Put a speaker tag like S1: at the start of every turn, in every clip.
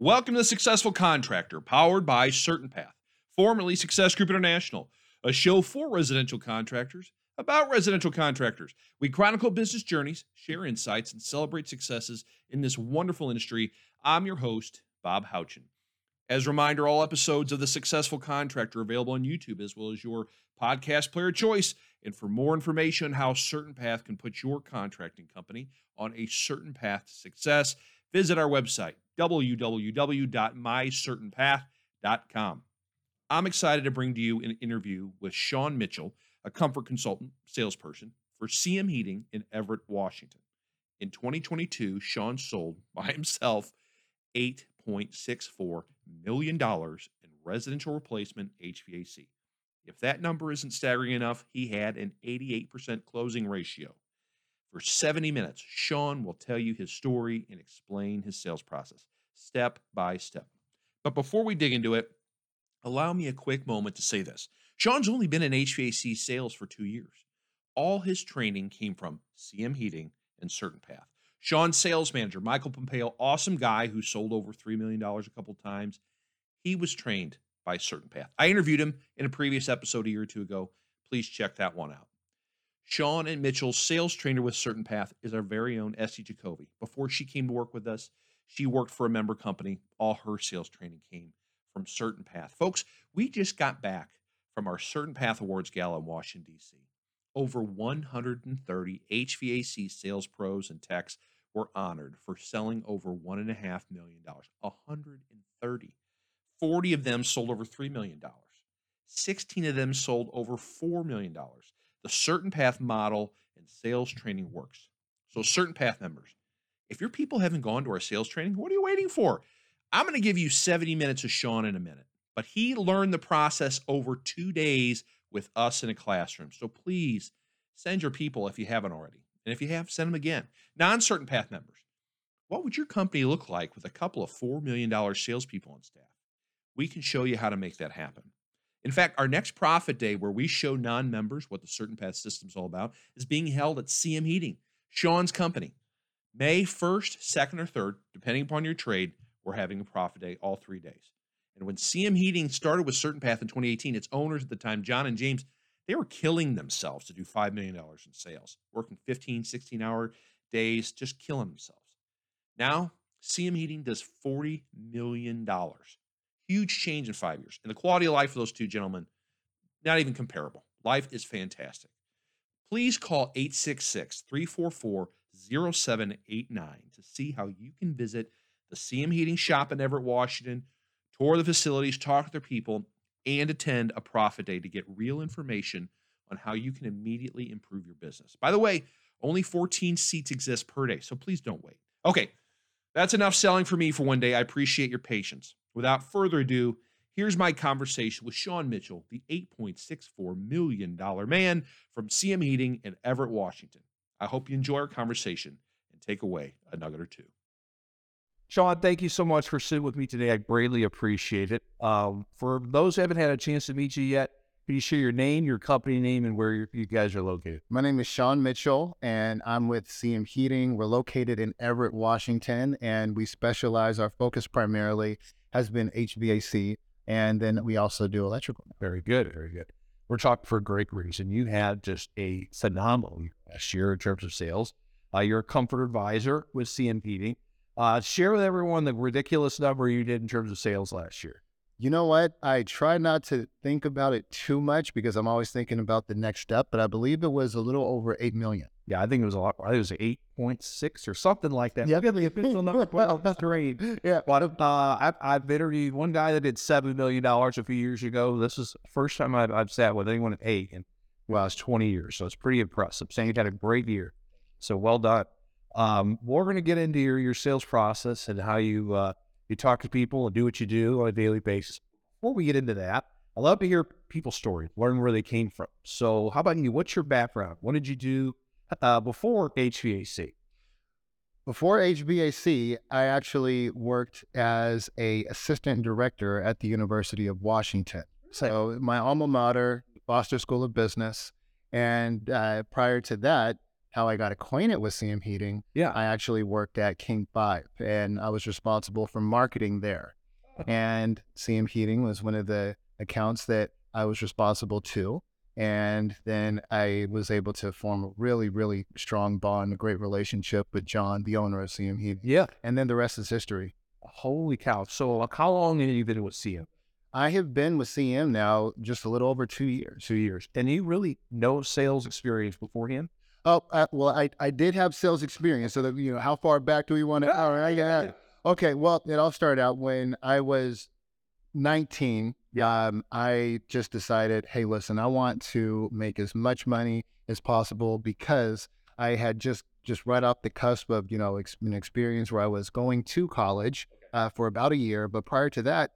S1: Welcome to the Successful Contractor, powered by Certain Path, formerly Success Group International, a show for residential contractors about residential contractors. We chronicle business journeys, share insights, and celebrate successes in this wonderful industry. I'm your host, Bob Houchin. As a reminder, all episodes of The Successful Contractor are available on YouTube as well as your podcast player choice. And for more information on how Certain Path can put your contracting company on a certain path to success, visit our website, www.mycertainpath.com. I'm excited to bring to you an interview with Sean Mitchell, a comfort consultant salesperson for CM Heating in Everett, Washington. In 2022, Sean sold by himself $8.64 million in residential replacement HVAC. If that number isn't staggering enough, he had an 88% closing ratio. For 70 minutes, Sean will tell you his story and explain his sales process step by step. But before we dig into it, allow me a quick moment to say this. Sean's only been in HVAC sales for two years. All his training came from CM Heating and Certain Path. Sean's sales manager, Michael Pompeo, awesome guy who sold over $3 million a couple times. He was trained by Certain Path. I interviewed him in a previous episode a year or two ago. Please check that one out. Sean and Mitchell's sales trainer with Certain Path is our very own Essie Jacoby. Before she came to work with us, she worked for a member company. All her sales training came from Certain Path. Folks, we just got back from our Certain Path Awards Gala in Washington, D.C. Over 130 HVAC sales pros and techs were honored for selling over $1.5 million. 130. 40 of them sold over $3 million. 16 of them sold over $4 million the certain path model and sales training works. So, certain path members, if your people haven't gone to our sales training, what are you waiting for? I'm going to give you 70 minutes of Sean in a minute, but he learned the process over two days with us in a classroom. So, please send your people if you haven't already. And if you have, send them again. Non certain path members, what would your company look like with a couple of $4 million salespeople on staff? We can show you how to make that happen. In fact, our next profit day, where we show non members what the Certain Path system is all about, is being held at CM Heating, Sean's company. May 1st, 2nd, or 3rd, depending upon your trade, we're having a profit day all three days. And when CM Heating started with Certain Path in 2018, its owners at the time, John and James, they were killing themselves to do $5 million in sales, working 15, 16 hour days, just killing themselves. Now, CM Heating does $40 million Huge change in five years. And the quality of life for those two gentlemen, not even comparable. Life is fantastic. Please call 866 344 0789 to see how you can visit the CM Heating shop in Everett, Washington, tour the facilities, talk to their people, and attend a profit day to get real information on how you can immediately improve your business. By the way, only 14 seats exist per day, so please don't wait. Okay, that's enough selling for me for one day. I appreciate your patience. Without further ado, here's my conversation with Sean Mitchell, the $8.64 million man from CM Heating in Everett, Washington. I hope you enjoy our conversation and take away a nugget or two.
S2: Sean, thank you so much for sitting with me today. I greatly appreciate it. Um, for those who haven't had a chance to meet you yet, can you share your name, your company name, and where you guys are located?
S3: My name is Sean Mitchell, and I'm with CM Heating. We're located in Everett, Washington, and we specialize, our focus primarily has been HVAC, and then we also do electrical.
S2: Very good, very good. We're talking for a great reason. You had just a phenomenal last year in terms of sales. Uh, you're a comfort advisor with CM Heating. Uh, share with everyone the ridiculous number you did in terms of sales last year.
S3: You know what? I try not to think about it too much because I'm always thinking about the next step, but I believe it was a little over 8 million.
S2: Yeah, I think it was a lot. I think it was 8.6 or something like that.
S3: Yeah,
S2: the official number. well, that's great.
S3: Yeah.
S2: But uh, I've, I've interviewed one guy that did $7 million a few years ago. This is the first time I've, I've sat with anyone at 8 and well, it's 20 years. So it's pretty impressive. Saying you had a great year. So well done. Um, we're going to get into your, your sales process and how you, uh, you talk to people and do what you do on a daily basis. Before we get into that, I love to hear people's stories, learn where they came from. So, how about you? What's your background? What did you do uh, before HVAC?
S3: Before HVAC, I actually worked as a assistant director at the University of Washington. So my alma mater, Foster School of Business, and uh, prior to that, how I got acquainted with CM Heating,
S2: Yeah.
S3: I actually worked at King Five, and I was responsible for marketing there. And CM Heating was one of the accounts that I was responsible to. And then I was able to form a really, really strong bond, a great relationship with John, the owner of CM.
S2: Yeah.
S3: And then the rest is history.
S2: Holy cow. So like, how long have you been with CM?
S3: I have been with CM now just a little over two years.
S2: Two years. And you really no sales experience beforehand?
S3: Oh, uh, well, I, I did have sales experience. So that, you know, how far back do we want to? All right, yeah. Okay, well, it all started out when I was 19. Um, I just decided, hey, listen, I want to make as much money as possible because I had just just right off the cusp of you know ex- an experience where I was going to college uh, for about a year, but prior to that,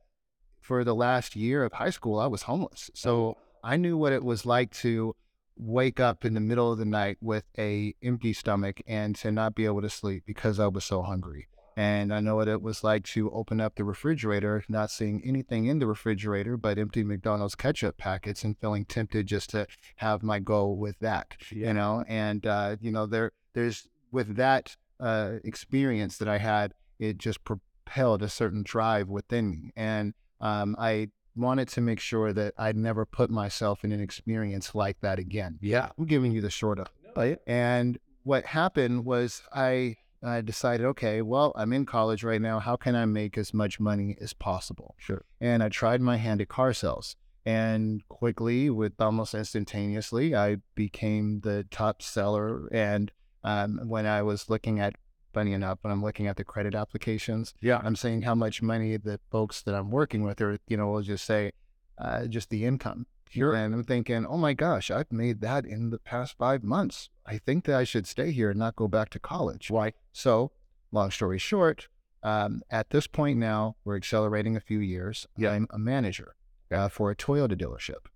S3: for the last year of high school, I was homeless. So I knew what it was like to wake up in the middle of the night with a empty stomach and to not be able to sleep because I was so hungry. And I know what it was like to open up the refrigerator, not seeing anything in the refrigerator but empty McDonald's ketchup packets and feeling tempted just to have my go with that. You know, and uh, you know, there there's with that uh, experience that I had, it just propelled a certain drive within me. And um, I wanted to make sure that I'd never put myself in an experience like that again.
S2: Yeah.
S3: I'm giving you the short of it.
S2: Yeah.
S3: And what happened was I I decided, okay, well, I'm in college right now. How can I make as much money as possible?
S2: Sure.
S3: And I tried my hand at car sales. And quickly, with almost instantaneously, I became the top seller. And um, when I was looking at, funny enough, when I'm looking at the credit applications,
S2: Yeah.
S3: I'm seeing how much money the folks that I'm working with are, you know, will just say, uh, just the income.
S2: Sure.
S3: And I'm thinking, oh my gosh, I've made that in the past five months. I think that I should stay here and not go back to college.
S2: Why?
S3: So, long story short, um, at this point now, we're accelerating a few years.
S2: Yeah.
S3: I'm a manager uh, for a Toyota dealership.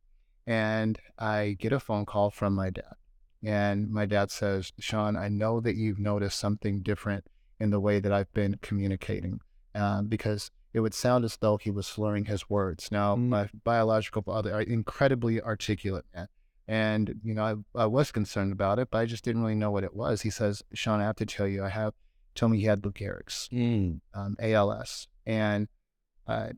S3: And I get a phone call from my dad. And my dad says, Sean, I know that you've noticed something different in the way that I've been communicating um, because it would sound as though he was slurring his words. Now,
S2: Mm.
S3: my biological father, are incredibly articulate man. And, you know, I, I was concerned about it, but I just didn't really know what it was. He says, Sean, I have to tell you, I have, told me he had Lou Gehrig's,
S2: Mm.
S3: um, ALS. And uh,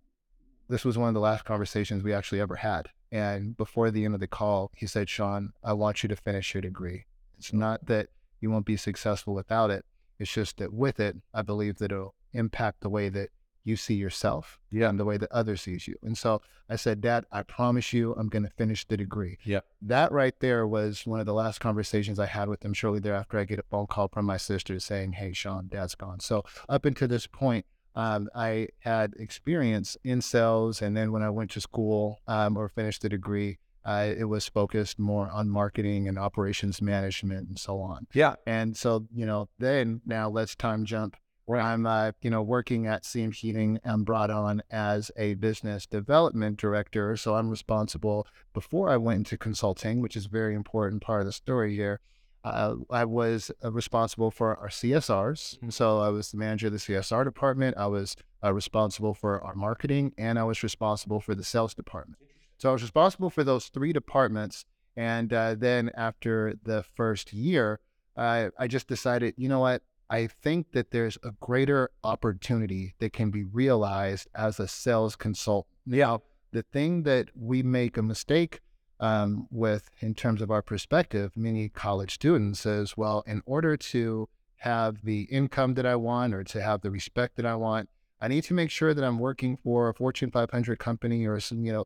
S3: this was one of the last conversations we actually ever had. And before the end of the call, he said, Sean, I want you to finish your degree. It's not that you won't be successful without it. It's just that with it, I believe that it'll impact the way that you see yourself
S2: Yeah.
S3: and the way that others sees you. And so I said, Dad, I promise you I'm going to finish the degree.
S2: Yeah.
S3: That right there was one of the last conversations I had with him shortly thereafter. I get a phone call from my sister saying, Hey, Sean, dad's gone. So up until this point, um, I had experience in sales. And then when I went to school um, or finished the degree, uh, it was focused more on marketing and operations management and so on.
S2: Yeah.
S3: And so, you know, then now let's time jump. Where I'm, uh, you know, working at CM Heating. I'm brought on as a business development director. So I'm responsible before I went into consulting, which is a very important part of the story here. Uh, I was uh, responsible for our CSRs.
S2: Mhm.
S3: So I was the manager of the CSR department. I was uh, responsible for our marketing and I was responsible for the sales department. So I was responsible for those three departments. And uh, then after the first year, uh, I just decided, you know what? I think that there's a greater opportunity that can be realized as a sales consultant.
S2: Yeah.
S3: The thing that we make a mistake um, with in terms of our perspective, many college students is, well, in order to have the income that I want or to have the respect that I want, I need to make sure that I'm working for a Fortune 500 company or some, you know,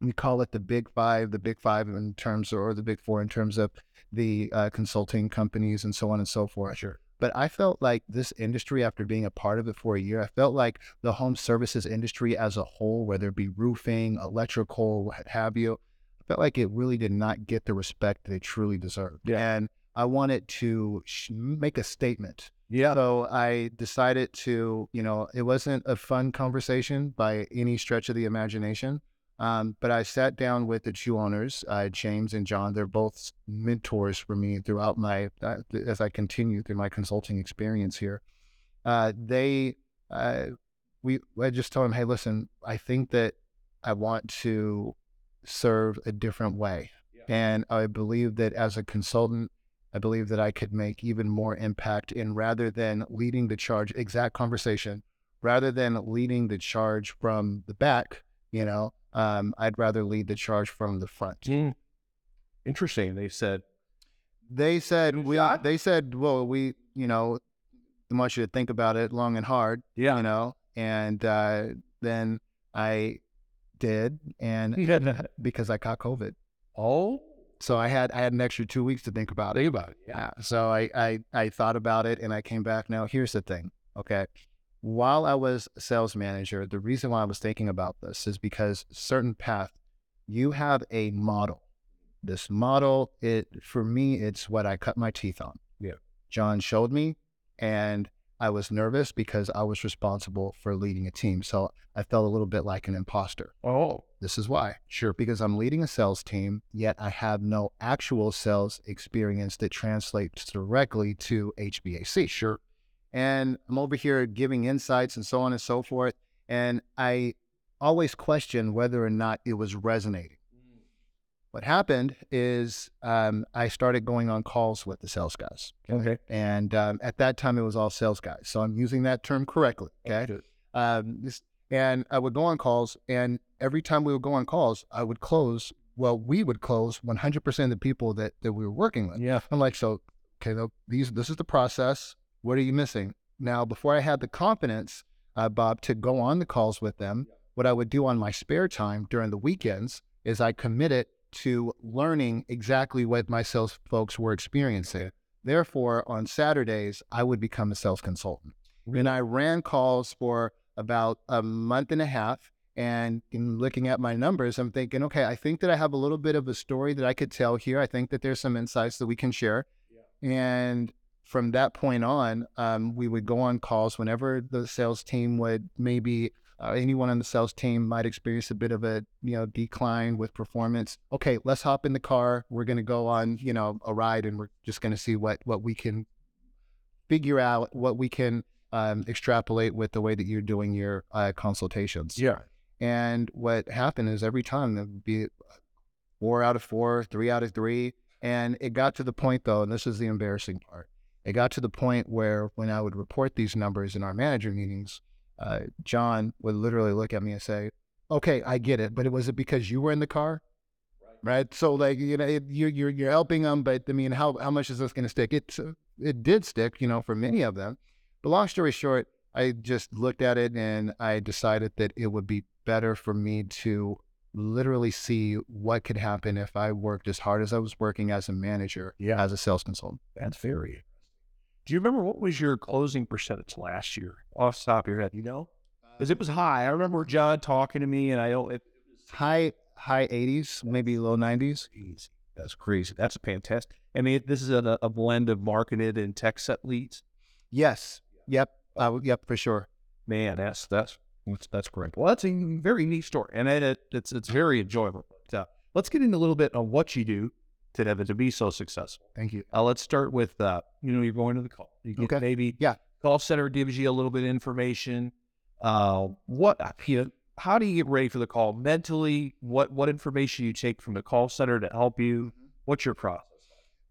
S3: we call it the big five, the big five in terms or the big four in terms of the uh, consulting companies and so on and so forth.
S2: Sure.
S3: But I felt like this industry, after being a part of it for a year, I felt like the home services industry as a whole, whether it be roofing, electrical, what have you, I felt like it really did not get the respect that it truly deserved.
S2: Yeah.
S3: And I wanted to sh- make a statement.
S2: Yeah.
S3: So I decided to, you know, it wasn't a fun conversation by any stretch of the imagination. Um, but I sat down with the two owners, uh, James and John. They're both mentors for me throughout my, uh, as I continue through my consulting experience here. Uh, they, uh, we, I just told them, hey, listen, I think that I want to serve a different way.
S2: Yeah.
S3: And I believe that as a consultant, I believe that I could make even more impact in rather than leading the charge, exact conversation, rather than leading the charge from the back, you know, um, I'd rather lead the charge from the front.
S2: Mm. Interesting. They said,
S3: They said we.
S2: shot.
S3: They said, well, we, you know, I want you to think about it long and hard,
S2: yeah.
S3: you know, and uh, then I did, and because I caught COVID,
S2: oh,
S3: so I had I had an extra two weeks to think about it.
S2: think about it. Yeah.
S3: Yeah. So I, I I thought about it and I came back. Now here's the thing. Okay. While I was a sales manager, the reason why I was thinking about this is because certain path, you have a model. This model, it for me, it's what I cut my teeth on.
S2: Yeah.
S3: John showed me and I was nervous because I was responsible for leading a team. So I felt a little bit like an imposter.
S2: Oh,
S3: This is why
S2: sure.
S3: because I'm leading a sales team, yet I have no actual sales experience that translates directly to HVAC. Sure. And I'm over here giving insights and so on and so forth. And I always question whether or not it was resonating. What happened is um, I started going on calls with the sales guys.
S2: Okay.
S3: And um, at that time, it was all sales guys. So I'm using that term correctly. Okay. Um, this, and I would go on calls, and every time we would go on calls, I would close. Well, we would close 100% of the people that, that we were working with.
S2: Yeah.
S3: I'm like, so, okay, these, this is the process. What are you missing? Now, before I had the confidence, uh, Bob, to go on the calls with them, what I would do on my spare time during the weekends is I committed to learning exactly what my sales folks were experiencing. Therefore, on Saturdays, I would become a sales consultant. And I ran calls for about a month and a half. And in looking at my numbers, I'm thinking, okay, I think that I have a little bit of a story that I could tell here. I think that there's some insights that we can share. And from that point on, um, we would go on calls whenever the sales team would maybe uh, anyone on the sales team might experience a bit of a you know decline with performance. Okay, let's hop in the car. We're going to go on you know a ride, and we're just going to see what what we can figure out, what we can um, extrapolate with the way that you're doing your uh, consultations.
S2: Yeah.
S3: And what happened is every time there would be four out of four, three out of three. And it got to the point though, and this is the embarrassing part. It got to the point where when I would report these numbers in our manager meetings, uh, John would literally look at me and say, "Okay, I get it, but it was it because you were in the car, right? So like you know, it, you're you're you're helping them, but I mean, how how much is this going to stick? It it did stick, you know, for many of them. But long story short, I just looked at it and I decided that it would be better for me to literally see what could happen if I worked as hard as I was working as a manager,
S2: Yeah.
S3: as a sales consultant.
S2: That's very. Do you remember what was your closing percentage last year off the top of your head? You know? Because it was high. I remember John talking to me, and I don't. It,
S3: High high 80s, maybe low 90s.
S2: Easy. That's crazy. That's fantastic. I mean, this is a, a blend of marketed and tech set leads.
S3: Yes. Yep. Would- yep, for sure.
S2: Man, that's that's that's, that's great. Well, that's a very neat story, and it, it, it's it's very enjoyable. But, uh, let's get in a little bit on what you do to to be so successful.
S3: Thank you.
S2: Uh, let's start with uh, you know, you're going to the call. You get
S3: Okay.
S2: maybe
S3: Yeah.
S2: Call center gives you a little bit of information. Uh, what you know, how do you get ready for the call mentally? What what information you take from the call center to help you? What's your process?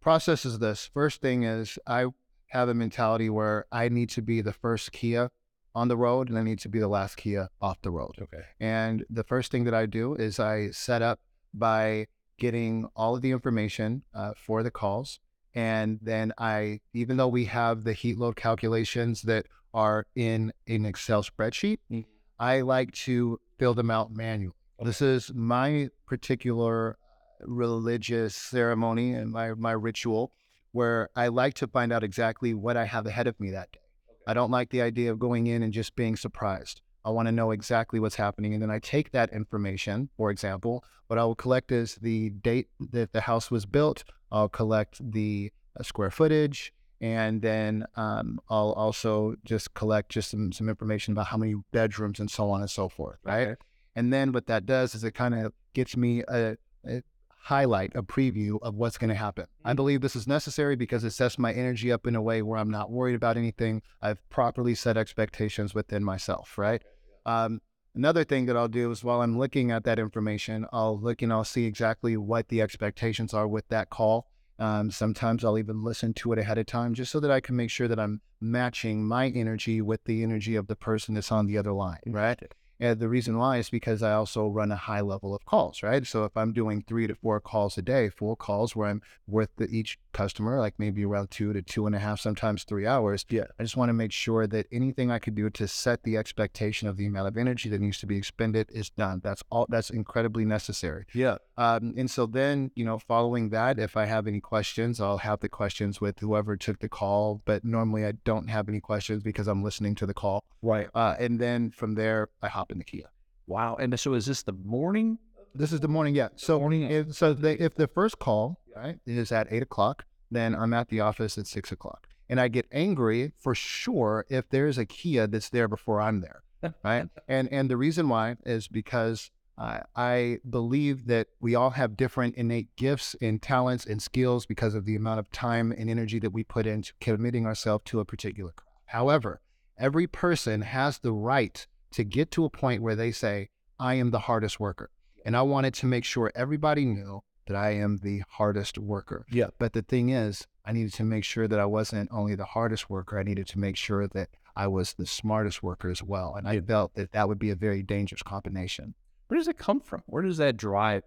S3: Process is this. First thing is I have a mentality where I need to be the first Kia on the road and I need to be the last Kia off the road.
S2: Okay.
S3: And the first thing that I do is I set up by getting all of the information uh, for the calls. And then I, even though we have the heat load calculations that are in an Excel spreadsheet,
S2: Mhm.
S3: I like to fill them out manually. This is my particular religious ceremony and my, my ritual where I like to find out exactly what I have ahead of me that day. I don't like the idea of going in and just being surprised. I want to know exactly what's happening. And then I take that information, for example, what I will collect is the date that the house was built. I'll collect the uh, square footage. And then um, I'll also just collect just some, some information about how many bedrooms and so on and so forth, right?
S2: Okay.
S3: And then what that does is it kind of gets me a, a highlight, a preview of what's going to happen. I believe this is necessary because it sets my energy up in a way where I'm not worried about anything. I've properly set expectations within myself, right? Um, another thing that I'll do is while I'm looking at that information, I'll look and I'll see exactly what the expectations are with that call. Um, sometimes I'll even listen to it ahead of time just so that I can make sure that I'm matching my energy with the energy of the person that's on the other line, right? And the reason why is because I also run a high level of calls, right? So if I'm doing three to four calls a day, full calls where I'm with the, each customer, like maybe around two to two and a half, sometimes three hours.
S2: Yeah.
S3: I just want to make sure that anything I could do to set the expectation of the amount of energy that needs to be expended is done. That's all. That's incredibly necessary.
S2: Yeah.
S3: Um, and so then, you know, following that, if I have any questions, I'll have the questions with whoever took the call. But normally I don't have any questions because I'm listening to the call.
S2: Right.
S3: Uh, and then from there, I hop in the Kia.
S2: Wow. And so is this the morning?
S3: This is the morning, yeah. So
S2: morning.
S3: if so, they, if the first call right is at eight o'clock, then I'm at the office at six o'clock, and I get angry for sure if there's a Kia that's there before I'm there, right? and and the reason why is because uh, I believe that we all have different innate gifts and talents and skills because of the amount of time and energy that we put into committing ourselves to a particular craft. However, every person has the right to get to a point where they say, I am the hardest worker. And I wanted to make sure everybody knew that I am the hardest worker.
S2: Yeah.
S3: But the thing is, I needed to make sure that I wasn't only the hardest worker, I needed to make sure that I was the smartest worker as well. And I felt that that would be a very dangerous combination.
S2: Where does it come from? Where does that drive?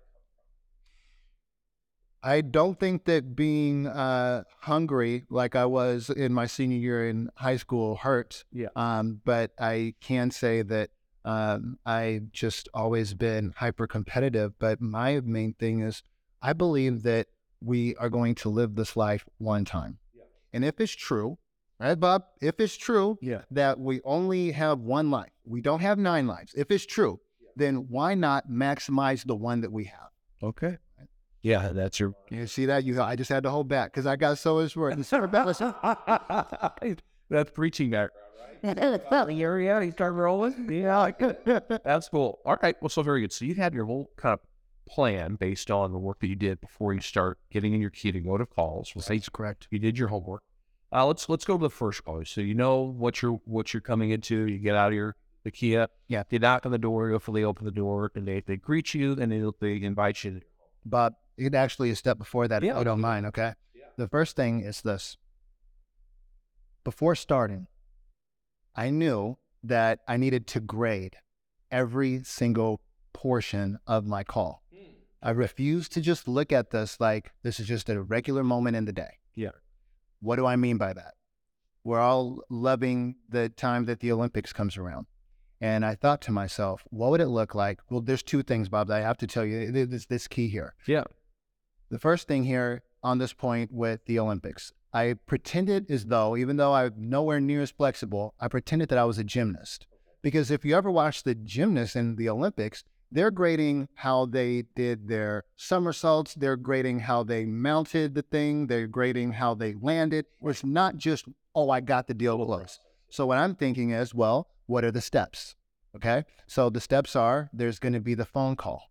S3: I don't think that being uh, hungry like I was in my senior year in high school hurt.
S2: Yeah.
S3: Um, but I can say that um, I just always been hyper competitive. But my main thing is I believe that we are going to live this life one time.
S2: Yeah.
S3: And if it's true, right, Bob? If it's true
S2: Yeah.
S3: that we only have one life, we don't have nine lives. If it's true, then why not maximize the one that we have?
S2: Okay. Yeah, that's your.
S3: You see that? You, I just had to hold back because I got so much work.
S2: that's preaching background, right? Yeah, he started rolling. Yeah, that's cool. All right. Well, so very good. So you had your whole kind of plan based on the work that you did before you start getting in your Kia to go to calls. Well,
S3: That's correct.
S2: you did your homework. Uh, let's let's go to the first call. So you know what you're what you're coming into. You get out of your the Kia.
S3: Yeah.
S2: They knock on the door. Hopefully open the door, and they, they greet you, and they they invite you.
S3: Bob, it actually a step before that,
S2: Yeah.
S3: if you don't mind, okay?
S2: Yeah.
S3: The first thing is this. Before starting, I knew that I needed to grade every single portion of my call. Hmm. I refused to just look at this like this is just a regular moment in the day.
S2: Yeah.
S3: What do I mean by that? We're all loving the time that the Olympics comes around. And I thought to myself, what would it look like? Well, there's two things, Bob, that I have to tell you. This this key here.
S2: Yeah.
S3: The first thing here on this point with the Olympics, I pretended as though, even though I'm nowhere near as flexible, I pretended that I was a gymnast. Because if you ever watch the gymnasts in the Olympics, they're grading how they did their somersaults, they're grading how they mounted the thing, they're grading how they landed. It's not just, oh, I got the deal close. So what I'm thinking is, well, what are the steps? Okay. So the steps are there's going to be the phone call,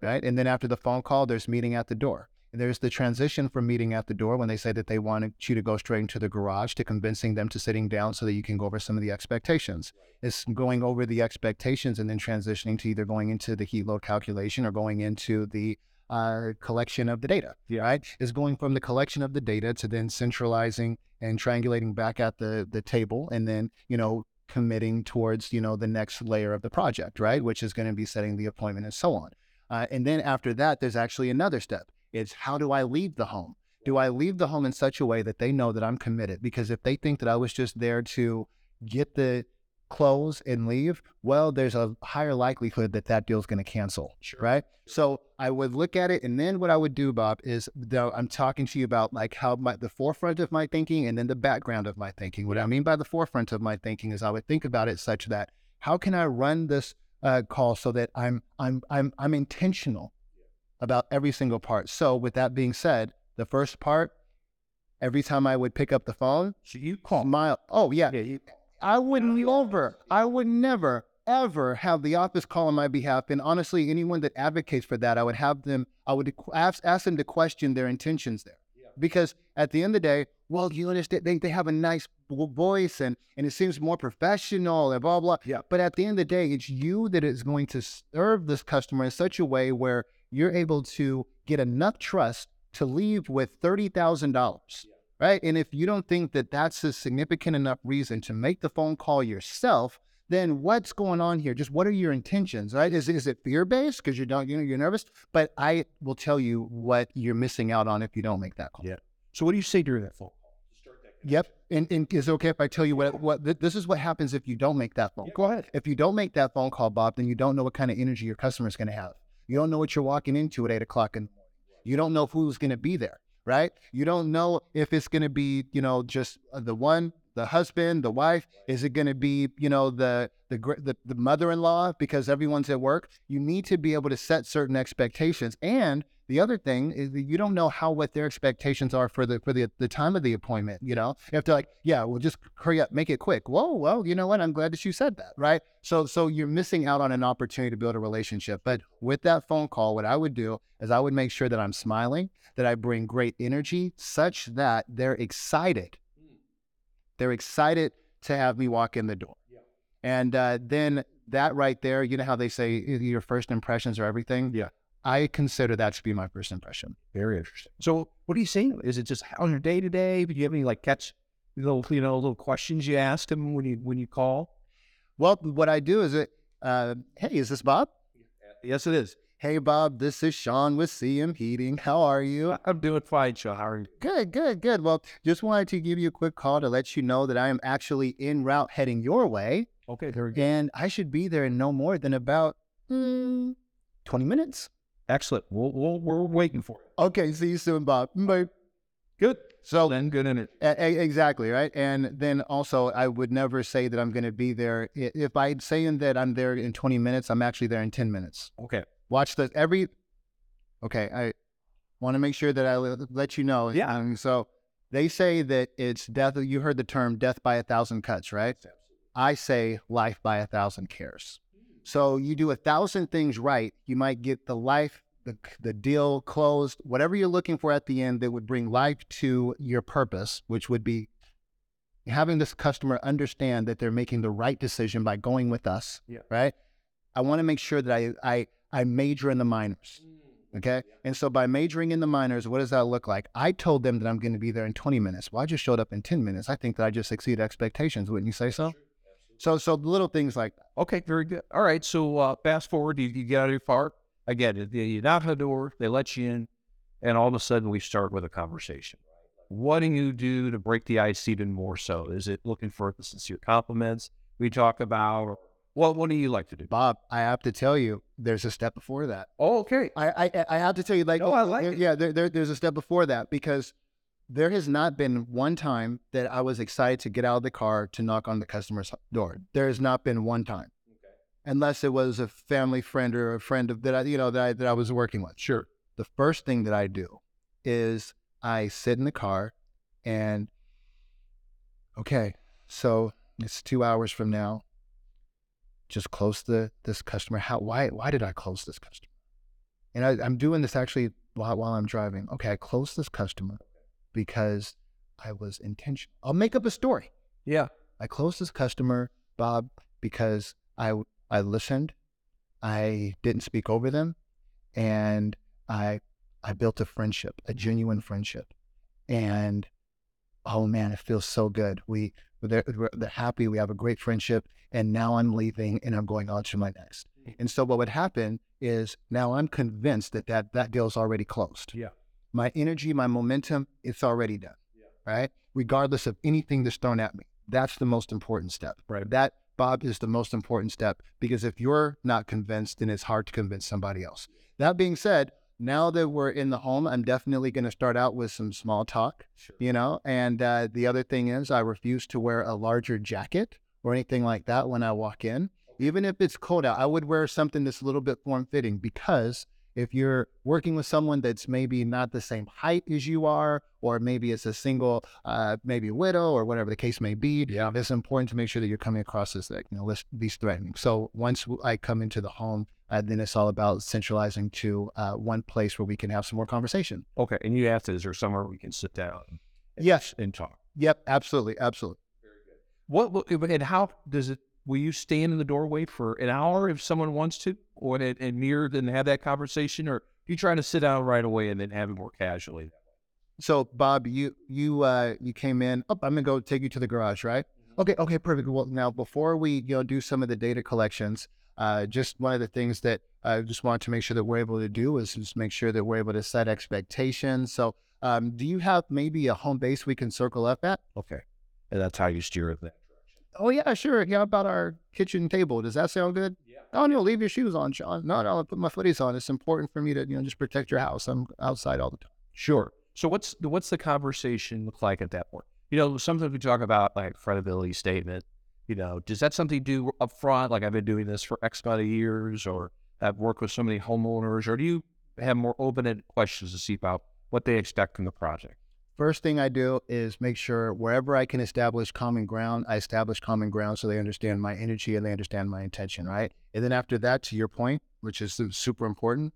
S3: right? And then after the phone call, there's meeting at the door. And there's the transition from meeting at the door when they say that they wanted you to go straight into the garage to convincing them to sitting down so that you can go over some of the expectations. It's going over the expectations and then transitioning to either going into the heat load calculation or going into the uh, collection of the data.
S2: Yeah.
S3: Right? Is going from the collection of the data to then centralizing and triangulating back at the the table and then, you know, committing towards, you know, the next layer of the project, right? Which is going to be setting the appointment and so on. Uh, and then after that, there's actually another step. It's how do I leave the home? Do I leave the home in such a way that they know that I'm committed? Because if they think that I was just there to get the close and leave, well, there's a higher likelihood that that deal's going to cancel,
S2: Sure.
S3: right? So I would look at it, and then what I would do, Bob, is though I'm talking to you about like how my the forefront of my thinking and then the background of my thinking. What I mean by the forefront of my thinking is I would think about it such that how can I run this uh, call so that I'm I'm I'm I'm intentional about every single part. So with that being said, the first part, every time I would pick up the phone,
S2: So you call.
S3: smile. Oh yeah,
S2: Yeah. You,
S3: I wouldn't never, I would never, ever have the office call on my behalf. And honestly, anyone that advocates for that, I would have them, I would ask, ask them to question their intentions there. Because at the end of the day, well, you understand, they, they have a nice voice and, and it seems more professional and blah, blah.
S2: Yeah.
S3: But at the end of the day, it's you that is going to serve this customer in such a way where you're able to get enough trust to leave with thirty thousand dollars, right? And if you don't think that that's a significant enough reason to make the phone call yourself, then what's going on here? Just what are your intentions, right? Is is it fear based because you don't you know you're nervous? But I will tell you what you're missing out on if you don't make that call.
S2: Yeah. So what do you say during that phone? Call?
S3: Yep. And, and is it okay if I tell you what what th- this is what happens if you don't make that phone?
S2: Go ahead.
S3: If you don't make that phone call, Bob, then you don't know what kind of energy your customer is going to have. You don't know what you're walking into at eight o'clock in the morning. You don't know who's going to be there, right? You don't know if it's going to be, you know, just uh, the one, the husband, the wife. Is it going to be, you know, the the the, the mother-in-law because everyone's at work? You need to be able to set certain expectations. And the other thing is that you don't know how what their expectations are for the for the the time of the appointment. You know, you have to like, yeah, well, just hurry up, make it quick. Whoa, well, you know what? I'm glad that you said that, right? So so you're missing out on an opportunity to build a relationship. But with that phone call, what I would do is I would make sure that I'm smiling, that I bring great energy, such that they're excited. They're excited to have me walk in the door. And uh, then that right there, you know how they say your first impressions are everything.
S2: Yeah.
S3: I consider that to be my first impression.
S2: Very interesting. So what are you saying? Is it just how's your day today? Do you have any like catch little you know little questions you ask them when you when you call?
S3: Well, what I do is it, uh, hey, is this Bob?
S2: Yes, it is.
S3: Hey, Bob, this is Sean with CM Heating. How are you?
S2: I'm doing fine, Sean. How are you?
S3: Good, good, good. Well, just wanted to give you a quick call to let you know that I am actually en route heading your way,
S2: Okay, very good.
S3: and I should be there in no more than about mm, 20 minutes.
S2: Excellent. We'll, we'll, we're waiting for it.
S3: Okay, see you soon, Bob. Bye.
S2: Good.
S3: So,
S2: Then good in it.
S3: E- e- exactly right and then also i would never say that i'm going to be there if i'm saying that i'm there in 20 minutes i'm actually there in 10 minutes
S2: Okay.
S3: watch the every okay i want to make sure that i let you know
S2: Yeah.
S3: Um, so they say that it's death you heard the term death by a thousand cuts right i say life by a thousand cares so you do a thousand things right you might get the life the, the deal closed whatever you're looking for at the end that would bring life to your purpose which would be having this customer understand that they're making the right decision by going with us
S2: Yeah.
S3: right? I want to make sure that i i i major in the minors mm, okay? and so by majoring in the minors what does that look like? I told them that i'm going to be there in 20 minutes. Well i just showed up in 10 minutes. I think that i just exceeded expectations wouldn't you say so so so little things like that
S2: Okay, very good. All right. So uh, fast forward, you, you get out of your car. Again, you knock on the door, they let you in, and all of a sudden we start with a conversation. What do you do to break the ice even more so? Is it looking for the sincere compliments we talk about? What What do you like to do?
S3: bob i have to tell you there's a step before that
S2: Oh, okay.
S3: i i, I have to tell you like
S2: No, I like
S3: there-
S2: it.
S3: yeah there, there, there's a step before that because there has not been one time that i was excited to get out of the car to knock on the customer's door there has not been one time unless it was a family friend or a friend of that I, you know that I, that I was working with
S2: Sure.
S3: the first thing that I do is I sit in the car and okay, so it's two hours from now. Just close the this customer. How why why did I close this customer? And I, I'm doing this actually while while I'm driving. Okay, I close this customer because I was intentional. I'll make up a story.
S2: Yeah.
S3: I closed this customer, Bob, because I I listened, I didn't speak over them, and I I built a friendship, a genuine friendship, and oh man, it feels so good. We they're, they're happy. We have a great friendship, and now I'm leaving and I'm going on to my next. Mm. And so what would happen is now I'm convinced that that that deal's already closed.
S2: Yeah.
S3: My energy, my momentum, it's already done. Right. Regardless of anything that's thrown at me, that's the most important step.
S2: Right.
S3: That Bob is the most important step because if you're not convinced, then it's hard to convince somebody else. That being said, now that we're in the home, I'm definitely going to start out with some small talk,
S2: Sure.
S3: you know. And uh, the other thing is, I refuse to wear a larger jacket or anything like that when I walk in. Even if it's cold out, I would wear something that's a little bit form fitting because if you're working with someone that's maybe not the same height as you are, or maybe it's a single, uh, maybe widow, or whatever the case may be,
S2: Yeah.
S3: it's important to make sure that you're coming across as like, you know, less, least threatening. So once I come into the home, uh, then it's all about centralizing to uh, one place where we can have some more conversation.
S2: Okay. And you asked, is there somewhere we can sit down and,
S3: Yes.
S2: and talk?
S3: Yep. Absolutely. Absolutely.
S2: Very good. What and how does it? Will you stand in the doorway for an hour if someone wants to, or and, and mirror and have that conversation, or are you try to sit down right away and then have it more casually?
S3: So Bob, you you uh you came in. Oh, I'm gonna go take you to the garage, right? Okay, okay, perfect. Well, now before we you know do some of the data collections, uh, just one of the things that I just want to make sure that we're able to do is just make sure that we're able to set expectations. So, um, do you have maybe a home base we can circle up at?
S2: Okay. And that's how you steer it. Then.
S3: Oh yeah, sure. Yeah, about our kitchen table. Does that sound good?
S2: Yeah.
S3: Oh no, leave your shoes on, Sean. No, no, I'll put my footies on. It's important for me to you know just protect your house. I'm outside all the time.
S2: Sure. So what's the, what's the conversation look like at that point? You know, sometimes we talk about like credibility statement. You know, does that something do up front? Like I've been doing this for X amount of years, or I've worked with so many homeowners, or do you have more open-ended questions to see about what they expect from the project?
S3: First thing I do is make sure wherever I can establish common ground, I establish common ground so they understand my energy and they understand my intention, right? And then after that, to your point, which is super important,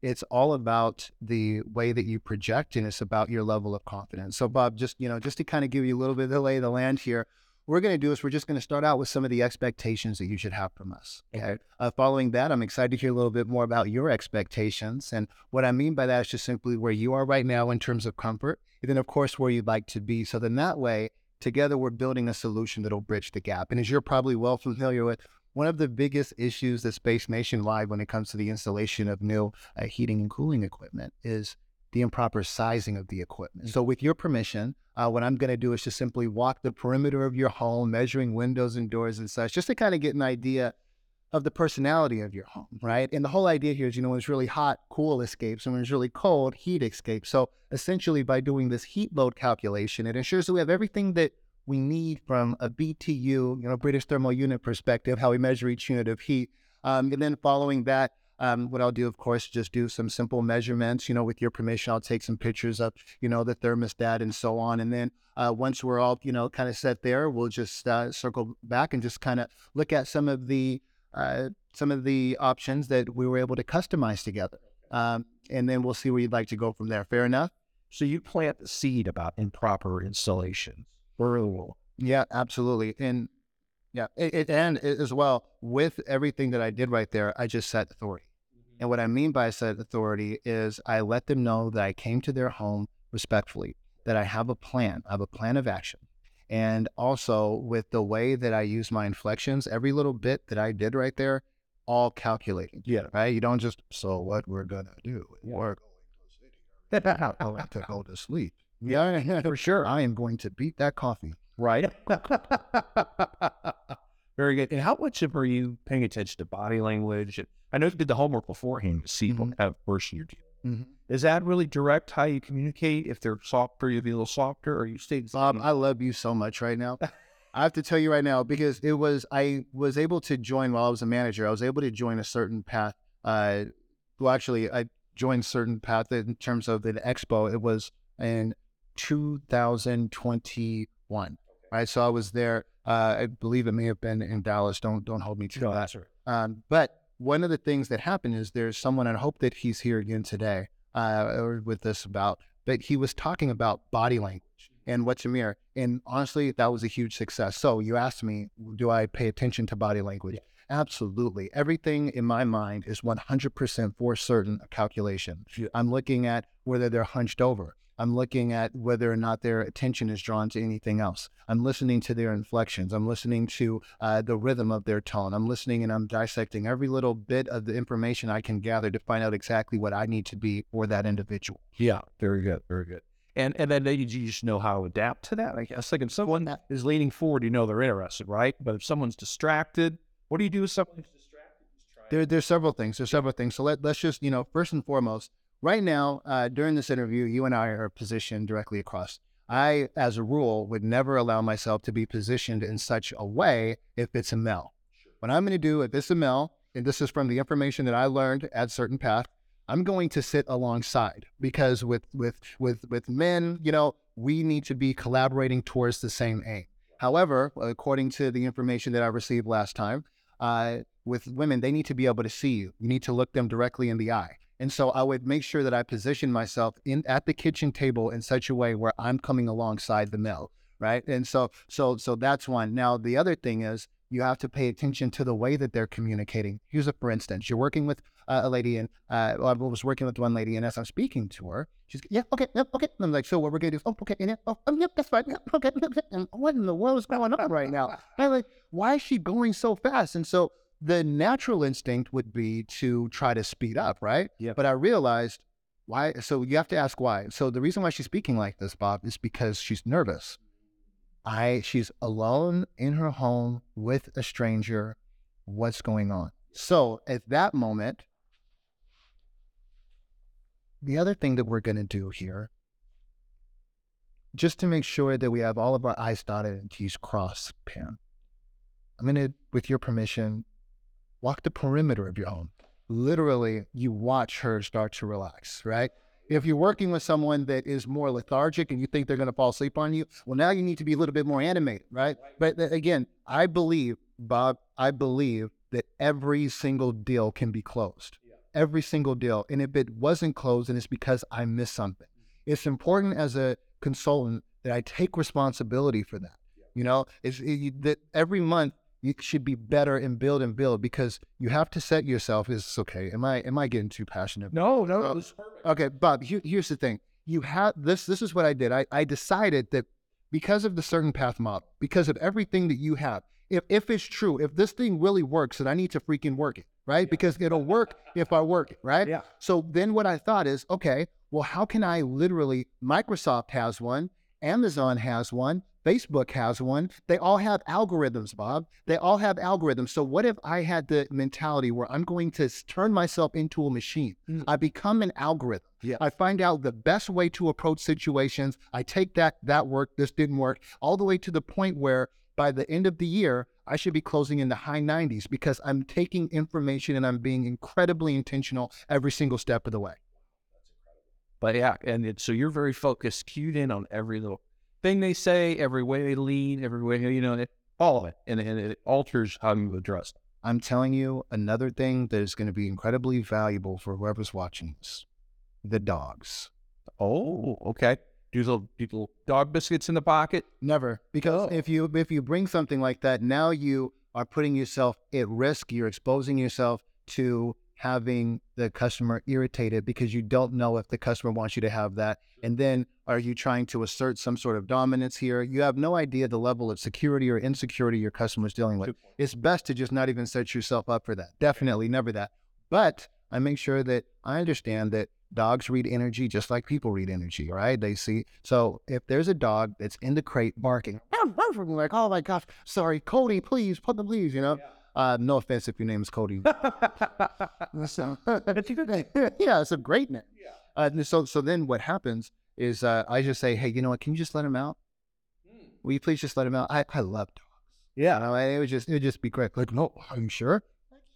S3: it's all about the way that you project and it's about your level of confidence. So, Bob, just you know, just to kind of give you a little bit of the lay of the land here, we're going to do is we're just going to start out with some of the expectations that you should have from us. Okay. Uh, following that, I'm excited to hear a little bit more about your expectations. And what I mean by that is just simply where you are right now in terms of comfort, and then, of course, where you'd like to be. So then that way, together, we're building a solution that'll bridge the gap. And as you're probably well familiar with, one of the biggest issues that's faced nationwide when it comes to the installation of new uh, heating and cooling equipment is the improper sizing of the equipment. So, with your permission, uh, what I'm going to do is just simply walk the perimeter of your home, measuring windows and doors and such, just to kind of get an idea of the personality of your home, right? And the whole idea here is, you know, when it's really hot, cool escapes, and when it's really cold, heat escapes. So, essentially, by doing this heat load calculation, it ensures that we have everything that we need from a BTU, you know, British thermal unit perspective, how we measure each unit of heat. Um, and then following that, um, what I'll do, of course, is just do some simple measurements. You know, with your permission, I'll take some pictures of, you know, the thermostat and so on. And then uh, once we're all, you know, kind of set there, we'll just uh, circle back and just kind of look at some of the uh, some of the options that we were able to customize together. Um, and then we'll see where you'd like to go from there. Fair enough?
S2: So you plant the seed about improper installations early.
S3: Yeah, absolutely. And yeah, it, it, and it, as well with everything that I did right there, I just set authority. And what I mean by said authority is I let them know that I came to their home respectfully, that I have a plan, I have a plan of action. And also with the way that I use my inflections, every little bit that I did right there, all calculated.
S2: Yeah.
S3: Right? You don't just, so what we're going to do,
S2: Yeah.
S3: we're going to go to sleep. Yeah, for sure. I am going to beat that coffee.
S2: Right. Very good. And how much of are you paying attention to body language? I know you did the homework beforehand to see what
S3: Mhm.
S2: kind of person you're dealing
S3: Mm-hmm.
S2: Is that really direct how you communicate? If they're softer, you'll be a little softer, or you stay the
S3: Bob? I love you so much right now. I have to tell you right now because it was I was able to join while I was a manager. I was able to join a certain path. Uh, well, actually, I joined certain path in terms of an expo. It was in 2021, right? So I was there. Uh, I believe it may have been in Dallas. Don't don't hold me to
S2: No,
S3: that.
S2: that's right.
S3: Um, but one of the things that happened is there's someone, and I hope that he's here again today, uh, or with us about, but he was talking about body language and what's Amir. And honestly, that was a huge success. So you asked me, do I pay attention to body language? Absolutely. Everything in my mind is 100% for certain a calculation.
S2: Yeah.
S3: I'm looking at whether they're hunched over. I'm looking at whether or not their attention is drawn to anything else. I'm listening to their inflections. I'm listening to uh, the rhythm of their tone. I'm listening and I'm dissecting every little bit of the information I can gather to find out exactly what I need to be for that individual.
S2: Yeah, very good, very good. And and then you just know how to adapt to that. I guess like if someone is leaning forward, you know they're interested, right? But if someone's distracted, what do you do if someone's distracted?
S3: There, there's several things. There's several things. So let, let's just, you know, first and foremost, right now, uh, during this interview, you and I are positioned directly across. I, as a rule, would never allow myself to be positioned in such a way if it's a male. What I'm going to do if it's a male, and this is from the information that I learned at certain path, I'm going to sit alongside because with with with with men, you know, we need to be collaborating towards the same aim. However, according to the information that I received last time, uh, with women, they need to be able to see you. You need to look them directly in the eye. And so I would make sure that I position myself in at the kitchen table in such a way where I'm coming alongside the male, right? And so so so that's one. Now the other thing is you have to pay attention to the way that they're communicating. Here's a for instance: you're working with uh, a lady, and uh, I was working with one lady, and as I'm speaking to her, she's yeah, okay, yep, okay. And I'm like, so what we're gonna do? Oh, okay, yeah, oh, um, yep, that's fine. Yep, okay, okay. And what in the world is going on right now? I'm like, why is she going so fast? And so the natural instinct would be to try to speed up, right?
S2: Yep.
S3: But I realized why. So you have to ask why. So the reason why she's speaking like this, Bob, is because she's nervous. I she's alone in her home with a stranger. What's going on? So at that moment, the other thing that we're going to do here, just to make sure that we have all of our I's dotted and T's crossed, Pam, I'm going to, with your permission, walk the perimeter of your home. Literally, you watch her start to relax, right? If you're working with someone that is more lethargic and you think they're going to fall asleep on you, well, now you need to be a little bit more animated, right? But again, I believe, Bob, I believe that every single deal can be closed. Every single deal. And if it wasn't closed, then it's because I missed something. It's important as a consultant that I take responsibility for that. You know, it's it, that every month you should be better and build and build because you have to set yourself. Is this okay. Am I am I getting too passionate?
S2: No, no, uh, perfect.
S3: Okay, Bob. Here, here's the thing. You have this. This is what I did. I, I decided that because of the CertainPath model, because of everything that you have, if if it's true, if this thing really works, then I need to freaking work it, right? Because it'll work if I work it, right?
S2: Yeah.
S3: So then what I thought is, okay, well, how can I literally? Microsoft has one, Amazon has one, Facebook has one. They all have algorithms, Bob. They all have algorithms. So what if I had the mentality where I'm going to turn myself into a machine?
S2: Mm.
S3: I become an algorithm.
S2: Yeah.
S3: I find out the best way to approach situations. I take that that worked, this didn't work, all the way to the point where by the end of the year, I should be closing in the high 90s because I'm taking information and I'm being incredibly intentional every single step of the way.
S2: But yeah, and it, so you're very focused, cued in on every little thing they say, every way they lean, every way you know, it, all of it, and, and it alters how you address.
S3: I'm telling you another thing that is going to be incredibly valuable for whoever's watching this the dogs.
S2: Oh, okay. Do little, do little dog biscuits in the pocket.
S3: Never, because
S2: Oh.
S3: if you if you bring something like that, now you are putting yourself at risk. You're exposing yourself to having the customer irritated because you don't know if the customer wants you to have that. And then are you trying to assert some sort of dominance here? You have no idea the level of security or insecurity your customer is dealing with. It's best to just not even set yourself up for that. Definitely never that. But I make sure that I understand that dogs read energy just like people read energy, right? They see. So if there's a dog that's in the crate barking, like, oh my gosh, sorry, Cody, please, put the please, you know. Uh, no offense if your name is Cody. So, yeah, it's a great name. Uh, so, so then what happens is uh, I just say, hey, you know what? Can you just let him out? Will you please just let him out? I, I love dogs.
S2: Yeah.
S3: You know, and it would just it would just be great. Like, no, you sure?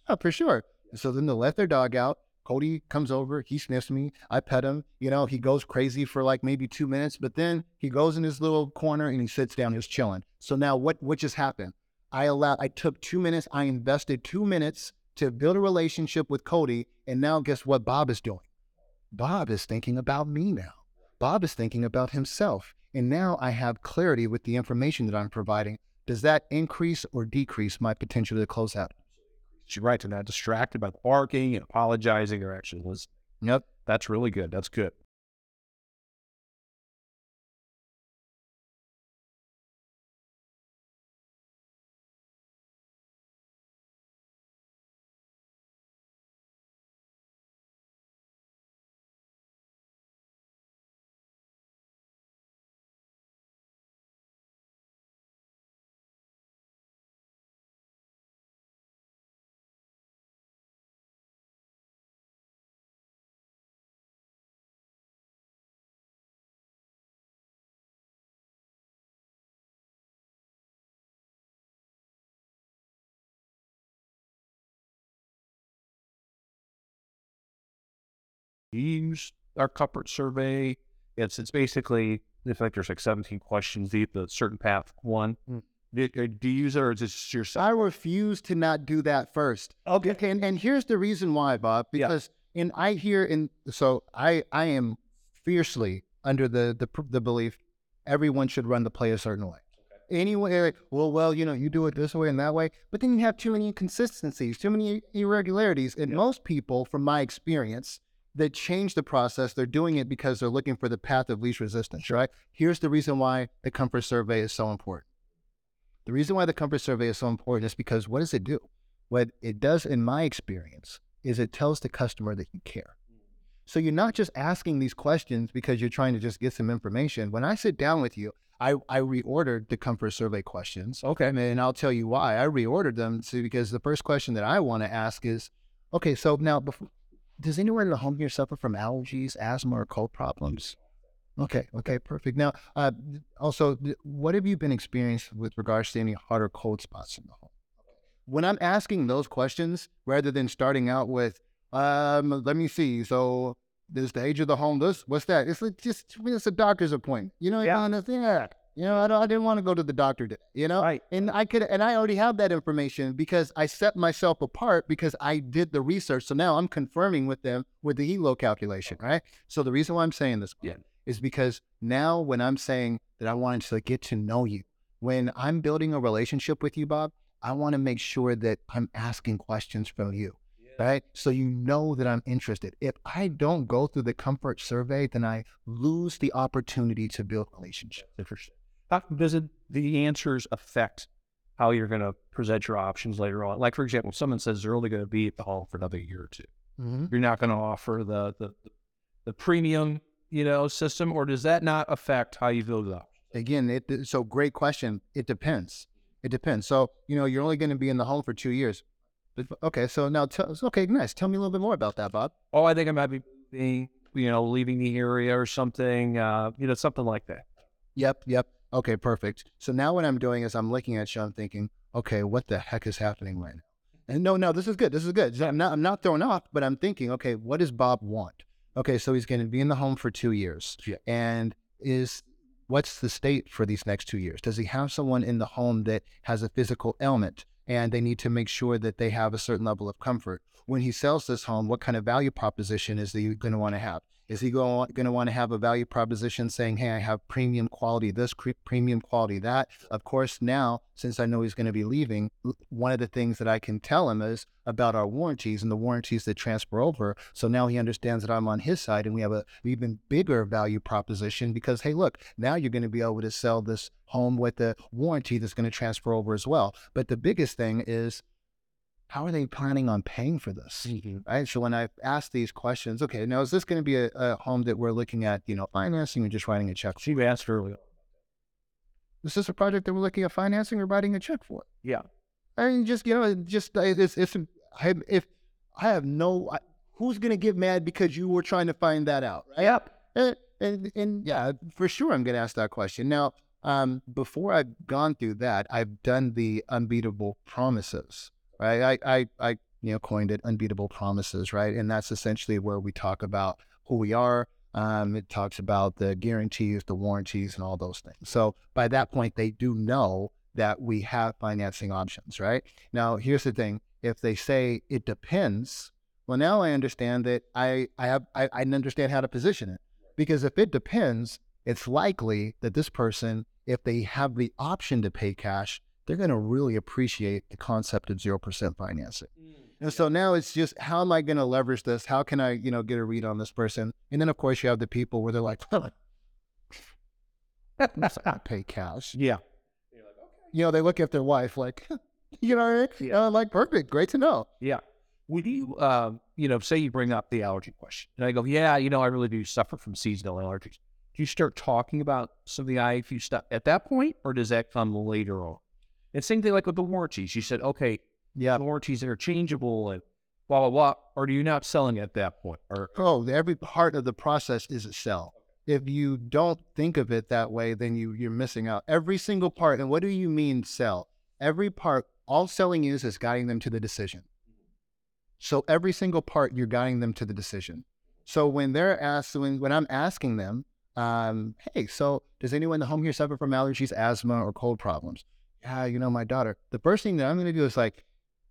S3: Yeah, for sure. So then they let their dog out. Cody comes over, he sniffs me, I pet him, you know, he goes crazy for like maybe two minutes, but then he goes in his little corner and he sits down, he's chilling. So now what what just happened? I allowed I took two minutes, I invested two minutes to build a relationship with Cody, and now guess what Bob is doing? Bob is thinking about me now. Bob is thinking about himself. And now I have clarity with the information that I'm providing. Does that increase or decrease my potential to close out?
S2: You're right. They're not distracted by barking and apologizing. They're actually listening.
S3: Yep.
S2: That's really good. That's good. You use our comfort survey. It's it's basically it's like there's like 17 questions. The the CertainPath one.
S3: Mm.
S2: Do, uh, do you use it or is it just yourself?
S3: I refuse to not do that first.
S2: Okay.
S3: Okay, and, and here's the reason why, Bob.
S2: Yeah.
S3: Because in I hear in so I I am fiercely under the the the belief everyone should run the play a certain way. Anyway, well, well, you know, you do it this way and that way, but then you have too many inconsistencies, too many irregularities. And most people, from my experience, that change the process, they're doing it because they're looking for the path of least resistance, right? Here's the reason why the comfort survey is so important. The reason why the comfort survey is so important is because what does it do? What it does, in my experience, is it tells the customer that you care. So you're not just asking these questions because you're trying to just get some information. When I sit down with you, I, I reordered the comfort survey questions.
S2: Okay.
S3: And I'll tell you why. I reordered them so because the first question that I want to ask is, okay, so now before, does anyone in the home here suffer from allergies, asthma, or cold problems? Okay, okay, perfect. Now, uh, also, what have you been experiencing with regards to any hot or cold spots in the home? When I'm asking those questions, rather than starting out with, um, let me see, so this the age of the home, this, what's that? It's like just, it's a doctor's appointment. You know,
S2: Yeah.
S3: yeah. yeah. You know, I, don't, I didn't want to go to the doctor today, you know?
S2: Right.
S3: And I could, and I already have that information because I set myself apart because I did the research. So now I'm confirming with them with the ELO calculation, right? So the reason why I'm saying this
S2: Yeah.
S3: is because now when I'm saying that I wanted to get to know you, when I'm building a relationship with you, Bob, I want to make sure that I'm asking questions from you, right? So you know that I'm interested. If I don't go through the comfort survey, then I lose the opportunity to build relationships.
S2: Interesting. How, does it, the answers affect how you're going to present your options later on? Like, for example, if someone says they're only going to be at the home for another year or 2
S3: Mm-hmm.
S2: you're not going to offer the, the the premium, you know, system, or does that not affect how you build it up?
S3: again, it so great question. It depends. It depends. So you know, you're only going to be in the home for two years. But, okay, so now tell okay, nice. Tell me a little bit more about that, Bob.
S2: Oh, I think I might be, being, you know, leaving the area or something, uh, you know, something like that.
S3: Yep, yep. Okay, perfect. So now what I'm doing is I'm looking at you. I'm thinking, okay, what the heck is happening right now? And no, no, this is good. This is good. I'm not, I'm not thrown off, but I'm thinking, okay, what does Bob want? Okay, so he's going to be in the home for two years,
S2: Yeah.
S3: and is what's the state for these next two years? Does he have someone in the home that has a physical ailment, and they need to make sure that they have a certain level of comfort? When he sells this home, what kind of value proposition is he going to want to have? Is he going to want to have a value proposition saying, hey, I have premium quality this, premium quality that? Of course, now, since I know he's going to be leaving, one of the things that I can tell him is about our warranties and the warranties that transfer over. So now he understands that I'm on his side and we have a even bigger value proposition because, hey, look, now you're going to be able to sell this home with a warranty that's going to transfer over as well. But the biggest thing is, how are they planning on paying for this? right? So when I ask these questions, okay, now is this going to be a, a home that we're looking at, you know, financing or just writing a check?
S2: She asked earlier.
S3: Is this a project that we're looking at financing or writing a check for?
S2: Yeah.
S3: I mean, just you know, just uh, it's it's I, if I have no, I, who's going to get mad because you were trying to find that out, right?
S2: Yep.
S3: And, and, and yeah, for sure, I'm going to ask that question. Now, um, before I've gone through that, I've done the unbeatable promises, right? I, I, I, you know, coined it unbeatable promises, right? And that's essentially where we talk about who we are. Um, it talks about the guarantees, the warranties, and all those things. So by that point, they do know that we have financing options, right? Now, here's the thing: if they say it depends, well, now I understand that I, I have, I, I understand how to position it. Because if it depends, it's likely that this person, if they have the option to pay cash, they're going to really appreciate the concept of 0% financing. And so now it's just how am I going to leverage this? How can I, you know, get a read on this person? And then of course you have the people where they're like, I'm not pay cash.
S2: Yeah.
S3: You know, they look at their wife like, you know, what I mean?
S2: Yeah.
S3: Uh, like perfect, great to know.
S2: Yeah. Would you, um, you know, say you bring up the allergy question, and I go, yeah, you know, I really do suffer from seasonal allergies. Do you start talking about some of the IAQ stuff at that point, or does that come later on? And same thing like with the warranties. You said, okay,
S3: Yeah.
S2: the warranties are changeable and blah blah blah. Or do you not selling at that point? Or
S3: Oh, every part of the process is a sell. If you don't think of it that way, then you you're missing out. Every single part. And what do you mean sell? Every part. All selling is is guiding them to the decision. So every single part, you're guiding them to the decision. So when they're asked, when, when I'm asking them, um, hey, so does anyone in the home here suffer from allergies, asthma, or cold problems? Yeah, you know, my daughter. The first thing that I'm going to do is like,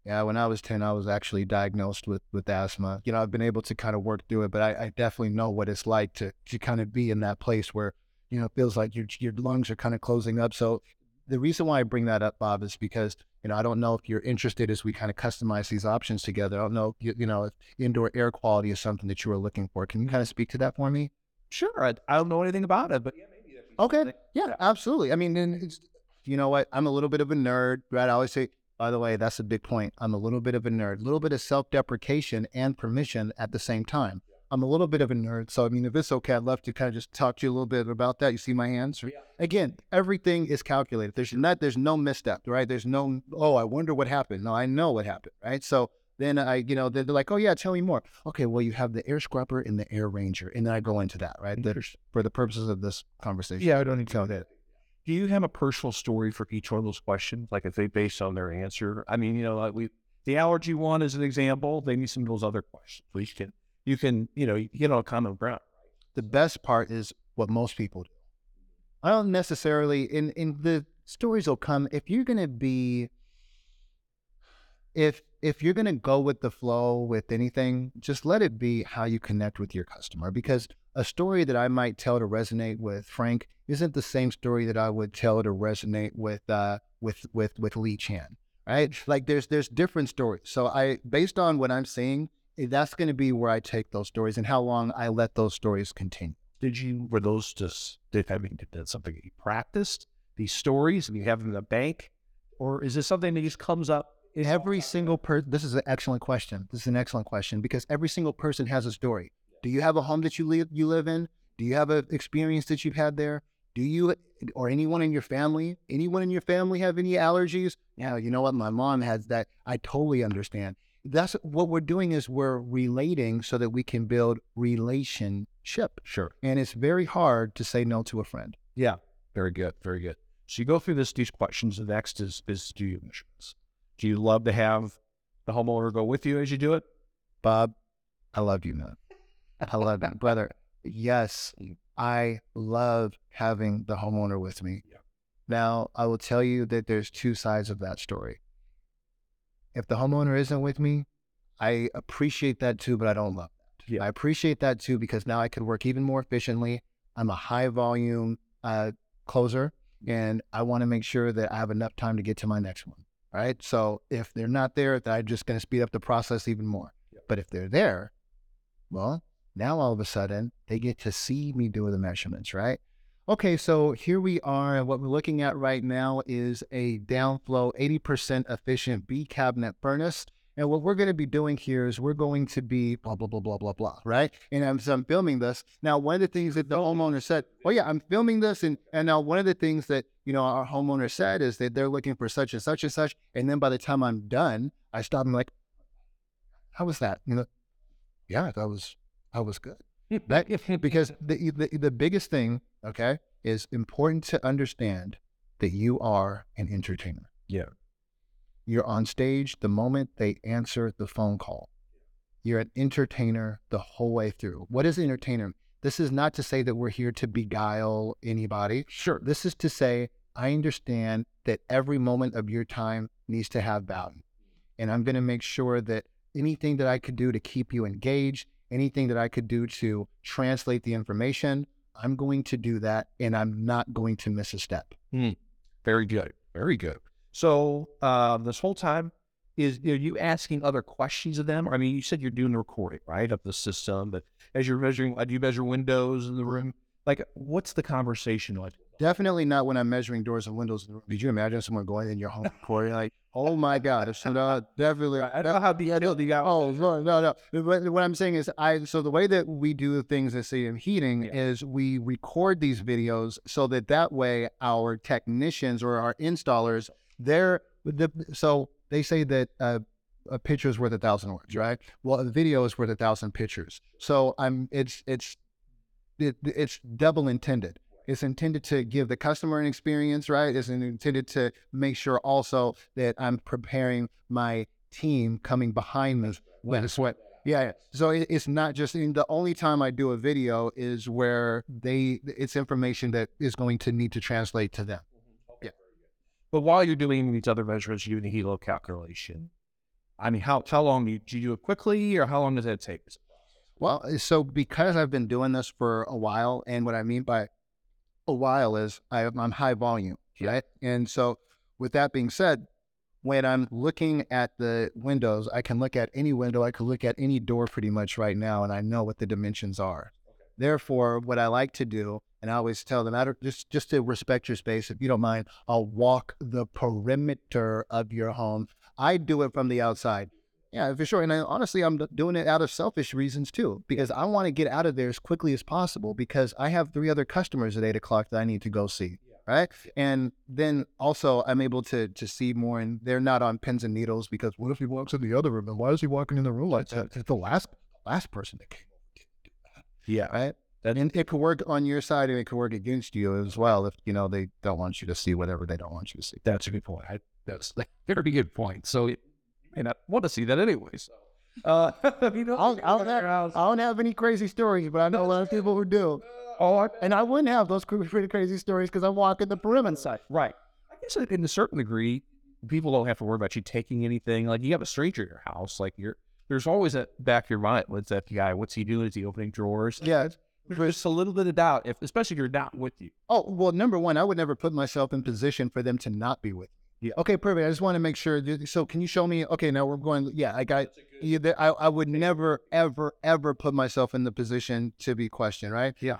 S3: yeah, when I was 10, I was actually diagnosed with, with asthma. You know, I've been able to kind of work through it, but I, I definitely know what it's like to, to kind of be in that place where, you know, it feels like your, your lungs are kind of closing up. So the reason why I bring that up, Bob, is because you know I don't know if you're interested as we kind of customize these options together. I don't know, you, you know, if indoor air quality is something that you were looking for. Can you kind of speak to that for me?
S2: Sure. I, I don't know anything about it, but yeah, maybe.
S3: Okay.
S2: something.
S3: Yeah, absolutely. I mean, you know what? I'm a little bit of a nerd, right? I always say, by the way, that's a big point. I'm a little bit of a nerd, a little bit of self deprecation and permission at the same time. I'm a little bit of a nerd. So, I mean, if it's okay, I'd love to kind of just talk to you a little bit about that. You see my hands? Yeah. Again, everything is calculated. There's not, there's no misstep, right? There's no, oh, I wonder what happened. No, I know what happened, right? So, then I, you know, they're like, oh yeah, tell me more. Okay, well, you have the air scrubber and the air ranger, and then I go into that, right? That- for the purposes of this conversation.
S2: Yeah, I don't need to know that. Do you have a personal story for each one of those questions? Like if they based on their answer? I mean, you know, like we the allergy one is an example. They need some of those other questions. We can you can, you know, you get on common ground.
S3: the best part is what most people do. I don't necessarily in in the stories will come if you're gonna be if if you're gonna go with the flow with anything, just let it be how you connect with your customer. Because a story that I might tell to resonate with Frank isn't the same story that I would tell to resonate with uh with with with Lee Chan. Right? Like there's there's different stories. So I based on what I'm seeing, eh, that's gonna be where I take those stories and how long I let those stories continue.
S2: Did you were those just did I mean did that something that you practiced? These stories and you have them in the bank? Or is this something that just comes up?
S3: Every single person, this is an excellent question. This is an excellent question because every single person has a story. Do you have a home that you live you live in? Do you have an experience that you've had there? Do you or anyone in your family, anyone in your family have any allergies? Yeah, you know what? My mom has that. I totally understand. That's what we're doing is we're relating so that we can build relationship.
S2: Sure.
S3: And it's very hard to say no to a friend.
S2: Yeah. Very good. Very good. So you go through this these questions. The next is is do you insurance? Do you love to have the homeowner go with you as you do it?
S3: Bob, I love you, man. I love that, brother. Yes, I love having the homeowner with me.
S2: Yeah.
S3: Now, I will tell you that there's two sides of that story. If the homeowner isn't with me, I appreciate that too, but I don't love that.
S2: Yeah.
S3: I appreciate that too because now I can work even more efficiently. I'm a high volume uh, closer, and I want to make sure that I have enough time to get to my next one. All right. So if they're not there, then I'm just going to speed up the process even more. But if they're there, well, now all of a sudden they get to see me do the measurements, right? Okay, so here we are. and What we're looking at right now is a downflow 80% efficient B cabinet furnace. And what we're going to be doing here is we're going to be blah, blah, blah, blah, blah, blah, right? And I'm, so I'm filming this. Now, one of the things that the oh. homeowner said, oh, yeah, I'm filming this. And, and now one of the things that, you know, our homeowner said is that they're looking for such and such and such. And then by the time I'm done, I stop and I'm like, how was that? You know, yeah, that was, that was good. That because the, the the biggest thing, okay, is important to understand that you are an entertainer.
S2: Yeah.
S3: You're on stage the moment they answer the phone call. You're an entertainer the whole way through. What is an entertainer? This is not to say that we're here to beguile anybody.
S2: Sure.
S3: This is to say, I understand that every moment of your time needs to have value. And I'm going to make sure that anything that I could do to keep you engaged, anything that I could do to translate the information, I'm going to do that. And I'm not going to miss a step.
S2: Very good. Very good. So um, this whole time is are you asking other questions of them? I mean, you said you're doing the recording, right, of the system, but as you're measuring, uh, do you measure windows in the room? Like, what's the conversation like?
S3: Definitely not when I'm measuring doors and windows. in the room. Did you imagine someone going in your home Corey? like, oh my God, it's not definitely.
S2: I don't know how do you got.
S3: Oh no, no, no. What, what I'm saying is, I so the way that we do the things at CM Heating
S2: Yeah.
S3: is we record these videos so that that way our technicians or our installers, they're the so they say that uh, a picture is worth a thousand words, right? Well, a video is worth a thousand pictures. So I'm it's it's it, it's double intended. It's intended to give the customer an experience, right? It's intended to make sure also that I'm preparing my team coming behind me when it's what. Yeah. So it, it's not just in the only time I do a video is where they it's information that is going to need to translate to them. Mm-hmm. Yeah.
S2: But while you're doing these other measurements, you do the helo calculation. I mean, how how long do you, do you do it quickly, or how long does that take?
S3: Well, so because I've been doing this for a while, and what I mean by a while is I, I'm high volume. right? And so, with that being said, when I'm looking at the windows, I can look at any window, I can look at any door pretty much right now, and I know what the dimensions are. Therefore, what I like to do, and I always tell them, I don't, just just to respect your space, if you don't mind, I'll walk the perimeter of your home. I do it from the outside. Yeah, for sure. And I, honestly, I'm doing it out of selfish reasons too, because I want to get out of there as quickly as possible because I have three other customers at eight o'clock that I need to go see. Right. And then also I'm able to to see more and they're not on pins and needles because what if he walks in the other room and why is he walking in the room like that? It's the last last person that came over didn't do that.
S2: Yeah.
S3: Right. And it could work on your side and it could work against you as well if you know they don't want you to see whatever they don't want you to see.
S2: That's a good point. I, that's a very good point. So you may not want to see that anyways. Uh, you know,
S3: I don't, I, don't have, I don't have any crazy stories, but I know a lot of people who do.
S2: oh, I-
S3: And I wouldn't have those pretty crazy stories because I'm walking the perimeter side.
S2: right. I guess in a certain degree, people don't have to worry about you taking anything. Like you have a stranger at your house, like you're. There's always that back of your mind. What's that guy? What's he doing? Is he opening drawers?
S3: Yeah.
S2: There's just a little bit of doubt, if especially if you're not with you.
S3: Oh, well, number one, I would never put myself in position for them to not be with me.
S2: Yeah.
S3: Okay, perfect. I just want to make sure. So, can you show me? Okay, now we're going. Yeah, I got. I, I would never, ever, ever put myself in the position to be questioned, right?
S2: Yeah.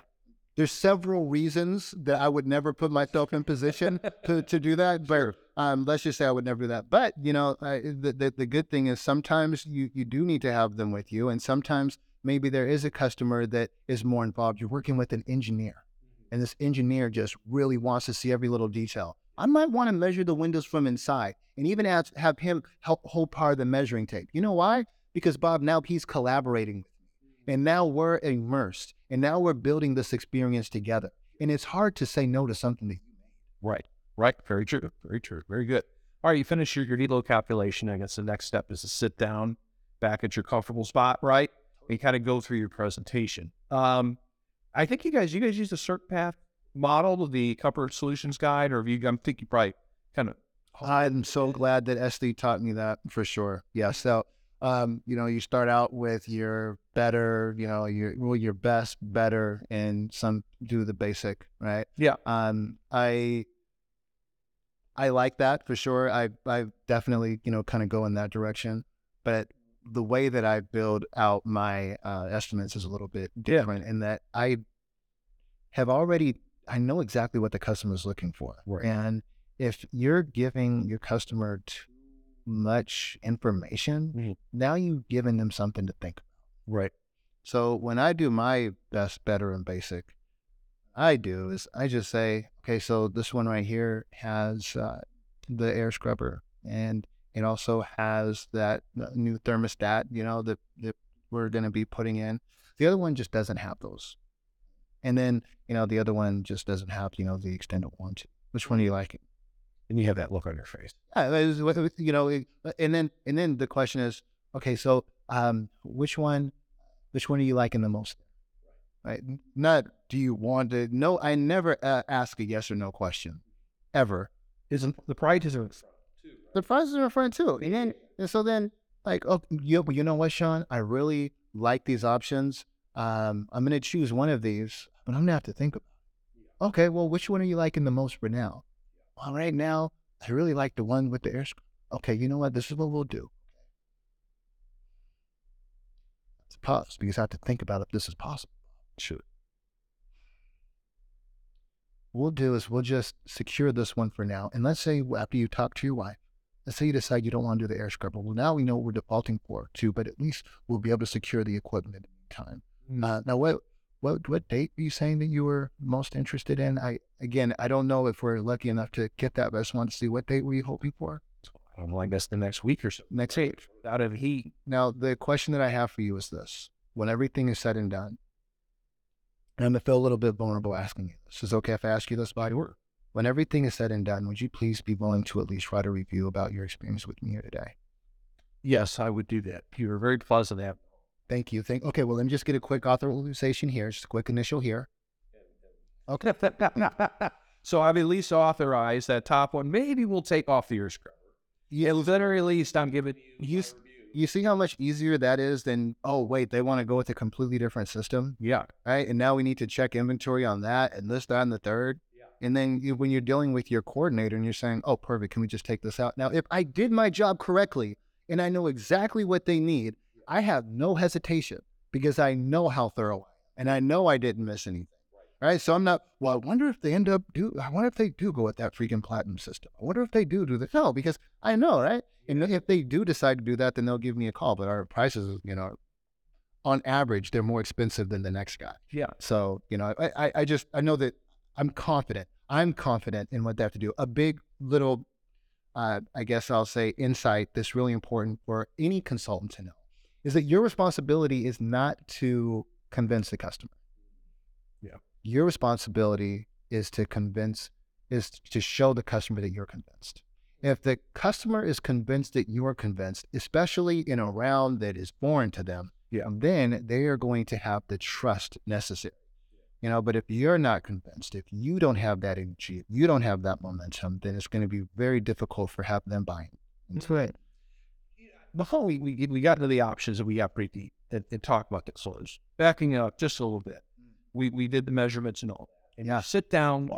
S3: There's several reasons that I would never put myself in position to, to do that. But um, let's just say I would never do that. But, you know, I, the, the, the good thing is sometimes you, you do need to have them with you. And sometimes maybe there is a customer that is more involved. You're working with an engineer and this engineer just really wants to see every little detail. I might want to measure the windows from inside and even have, have him help hold part of the measuring tape. You know why? Because Bob, now he's collaborating with me. And now we're immersed. And now we're building this experience together. And it's hard to say no to something that you made.
S2: Right. Right. Very true. Very true. Very good. All right. You finish your, your deload calculation. I guess the next step is to sit down back at your comfortable spot, right? And kind of go through your presentation. Um, I think you guys, you guys use the CertPath model, the Comfort Solutions Guide, or have you, I'm thinking probably kind of.
S3: I'm so glad that SD taught me that for sure. Yeah. So, um, you know, you start out with your better, you know, your well, your best, better, and some do the basic, right?
S2: Yeah.
S3: Um, I I like that for sure. I I definitely you know kind of go in that direction, but the way that I build out my uh, estimates is a little bit
S2: Yeah.
S3: different in that I have already I know exactly what the customer is looking for,
S2: Right.
S3: and if you're giving your customer too much information,
S2: Mhm.
S3: now you've given them something to think. About.
S2: Right.
S3: So when I do my best, better, and basic, I do is I just say, okay, so this one right here has uh, the air scrubber, and it also has that uh, new thermostat, you know, that, that we're going to be putting in. The other one just doesn't have those. And then, you know, the other one just doesn't have, you know, the extended warranty. Which one do you like?
S2: And you have that look on your face.
S3: Yeah, it was- what- what- you know, and then and then the question is, okay, so um, which one, which one are you liking the most? Right? Not do you want to? No, I never uh, ask a yes or no question, ever.
S2: Isn't the pride is in
S3: The prices are in front too, and then and so then like, oh, you, you know what, Sean? I really like these options. Um, I'm gonna choose one of these, but I'm gonna have to think about. It. Okay, well, which one are you liking the most for now? Well, right now, I really like the one with the air. Okay, you know what? This is what we'll do. Let's pause because I have to think about if this is possible.
S2: Shoot.
S3: What we'll do is we'll just secure this one for now. And let's say after you talk to your wife, let's say you decide you don't want to do the air scrubber. Well, now we know what we're defaulting for too, but at least we'll be able to secure the equipment in time.
S2: Mm.
S3: Uh, now, what what what date are you saying that you were most interested in? I again, I don't know if we're lucky enough to get that, but I just want to see what date were you hoping for
S2: I don't know, I guess the next week or so.
S3: next week.
S2: Out of heat.
S3: Now, the question that I have for you is this: When everything is said and done, and I'm gonna feel a little bit vulnerable asking you this. Is okay if I ask you this, by word? When everything is said and done, would you please be willing to at least write a review about your experience with me here today?
S2: Yes, I would do that. You were very pleasant. Have
S3: Thank you. Thank. Okay, well, let me just get a quick authorization here. Just a quick initial here. Okay.
S2: so I've at least authorized that top one. Maybe we'll take off the air scrubber. Yeah, at the very least, I'm giving you.
S3: You You see how much easier that is than oh wait, they want to go with a completely different system,
S2: Yeah.
S3: right? And now we need to check inventory on that and this, that, and the third. And then you, when you're dealing with your coordinator and you're saying, oh, perfect, can we just take this out? Now, if I did my job correctly and I know exactly what they need, I have no hesitation because I know how thorough I am and I know I didn't miss anything. Right. So I'm not, well, I wonder if they end up do, I wonder if they do go with that freaking platinum system. I wonder if they do do the, no, because I know, right? And if they do decide to do that, then they'll give me a call. But our prices, you know, on average, they're more expensive than the next guy.
S2: Yeah.
S3: So, you know, I, I, I just, I know that I'm confident. I'm confident in what they have to do. A big little, uh, I guess I'll say, insight that's really important for any consultant to know is that your responsibility is not to convince the customer.
S2: Yeah.
S3: Your responsibility is to convince, is to show the customer that you're convinced. If the customer is convinced that you're convinced, especially in a round that is foreign to them,
S2: Yeah.
S3: then they are going to have the trust necessary. You know, but if you're not convinced, if you don't have that energy, if you don't have that momentum, then it's going to be very difficult for have them buying.
S2: That's right. Before we, we, we got into the options and we got pretty deep and, and talked about the close, backing up just a little bit, mm. we, we did the measurements and all that. And
S3: Yeah.
S2: sit down,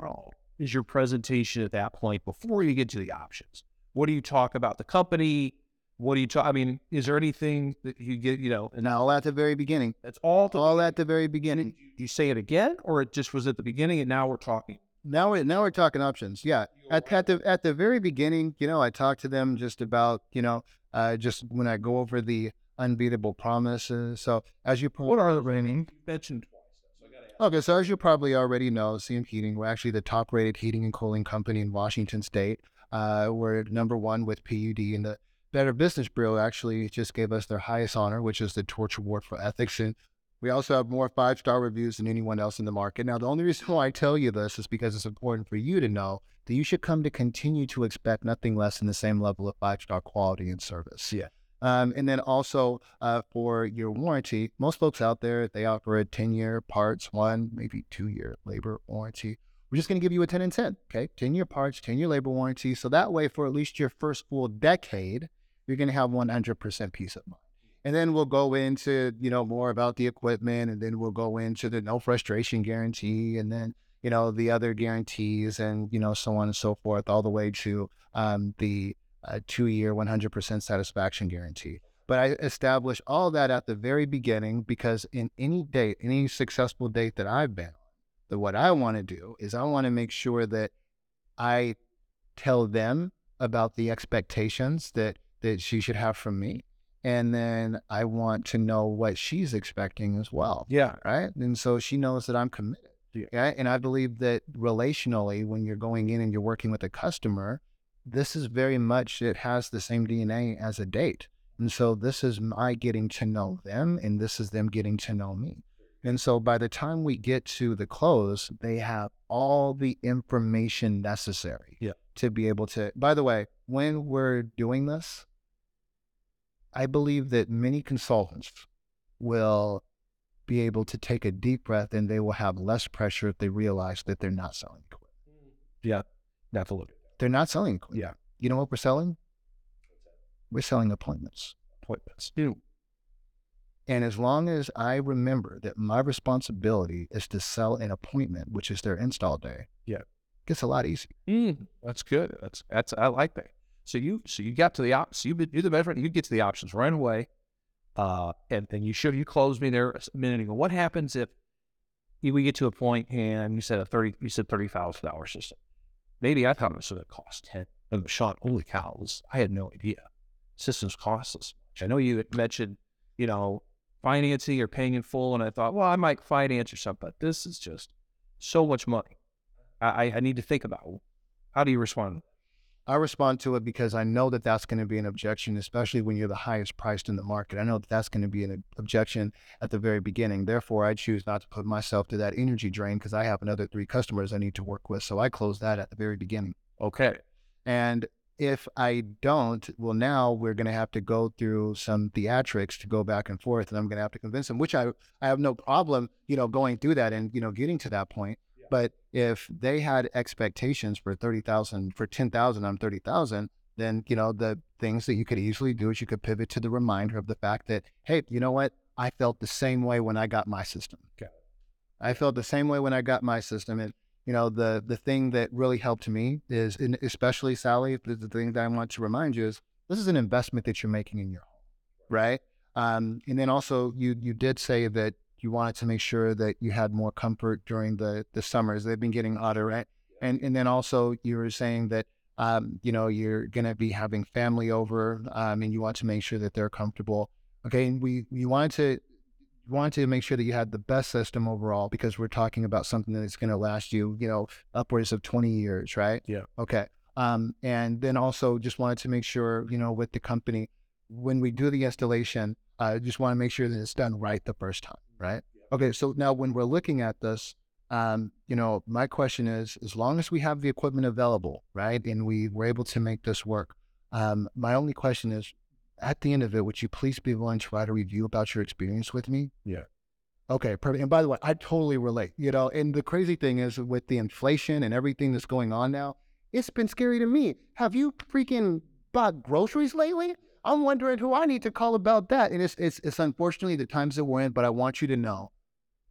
S2: is your presentation at that point before you get to the options? What do you talk about the company? What do you talk? I mean, is there anything that you get, you know, and
S3: And all at the very beginning,
S2: that's all,
S3: all at the very beginning.
S2: you say it again, or it just was at the beginning and now we're talking?
S3: Now we're now we're talking options. Yeah, at, at the at the very beginning, you know, I talked to them just about you know, uh, just when I go over the unbeatable promises. So as you
S2: What are the remaining? Mentioned
S3: Okay, so as you probably already know, CM Heating, we're actually the top rated heating and cooling company in Washington State. Uh, we're number one with PUD, and the Better Business Bureau actually just gave us their highest honor, which is the Torch Award for Ethics. And we also have more five star reviews than anyone else in the market. Now, the only reason why I tell you this is because it's important for you to know that you should come to continue to expect nothing less than the same level of five star quality and service.
S2: Yeah.
S3: Um, and then also uh, for your warranty, most folks out there they offer a 10 year parts, one maybe two year labor warranty. We're just going to give you a 10 and 10, okay? 10 year parts, 10 year labor warranty. So that way, for at least your first full decade, you're going to have 100% peace of mind. And then we'll go into, you know, more about the equipment and then we'll go into the no frustration guarantee and then, you know, the other guarantees and, you know, so on and so forth, all the way to um, the uh, two year, 100% satisfaction guarantee. But I established all that at the very beginning because in any date, any successful date that I've been on, that what I want to do is I want to make sure that I tell them about the expectations that that she should have from me. And then I want to know what she's expecting as well
S2: Yeah.
S3: right? And so she knows that I'm committed.
S2: Yeah.
S3: Right? And I believe that relationally, when you're going in and you're working with a customer, this is very much, it has the same DNA as a date. And so this is my getting to know them, and this is them getting to know me. And so by the time we get to the close, they have all the information necessary
S2: Yeah.
S3: to be able to. By the way, when we're doing this, I believe that many consultants will be able to take a deep breath and they will have less pressure if they realize that they're not selling equipment.
S2: Yeah. Not to look at
S3: They're not selling equipment.
S2: Yeah.
S3: You know what we're selling? We're selling appointments.
S2: appointments. You
S3: And as long as I remember that my responsibility is to sell an appointment, which is their install day,
S2: Yeah.
S3: it gets a lot easier.
S2: Mm, that's good. That's that's I like that. So you so you got to the op. So you do the measurement. You get to the options right away. Uh, and then you show you close me there a minute ago. What happens if we get to a point and you said a thirty you said thirty thousand dollar system? Maybe I thought it was going to cost ten. And Sean, holy cow! it was- I had no idea. Systems cost this much. I know you had mentioned, you know, financing or paying in full, and I thought, well, I might finance or something, but this is just so much money. I- I need to think about how do you respond?
S3: I respond to it because I know that that's going to be an objection, especially when you're the highest priced in the market. I know that that's going to be an objection at the very beginning. Therefore, I choose not to put myself to that energy drain because I have another three customers I need to work with. So I close that at the very beginning.
S2: Okay.
S3: And if I don't, well, now we're going to have to go through some theatrics to go back and forth, and I'm going to have to convince them, which I I have no problem, you know, going through that and you know getting to that point. But if they had expectations for thirty thousand, for ten thousand, I'm thirty thousand, then you know the things that you could easily do is you could pivot to the reminder of the fact that hey, you know what, I felt the same way when I got my system.
S2: Okay.
S3: I felt the same way when I got my system, and you know, the the thing that really helped me is, and especially Sally, the, the thing that I want to remind you is this is an investment that you're making in your home, right? Um, and then also you you did say that you wanted to make sure that you had more comfort during the the summers. They've been getting hotter, right? And and then also you were saying that um, you know you're gonna be having family over, um, and you want to make sure that they're comfortable. Okay, and we we wanted to you wanted to make sure that you had the best system overall because we're talking about something that's going to last you, you know, upwards of 20 years, right?
S2: Yeah.
S3: Okay. Um, and then also just wanted to make sure, you know, with the company, when we do the installation, I uh, just want to make sure that it's done right the first time, right? Okay. So now when we're looking at this, um, you know, my question is, as long as we have the equipment available, right, and we were able to make this work, um, my only question is, at the end of it, would you please be willing to write a review about your experience with me?
S2: Yeah.
S3: Okay, perfect. And by the way, I totally relate. You know, and the crazy thing is with the inflation and everything that's going on now, it's been scary to me. Have you freaking bought groceries lately? I'm wondering who I need to call about that. And it's it's it's unfortunately the times that we're in, but I want you to know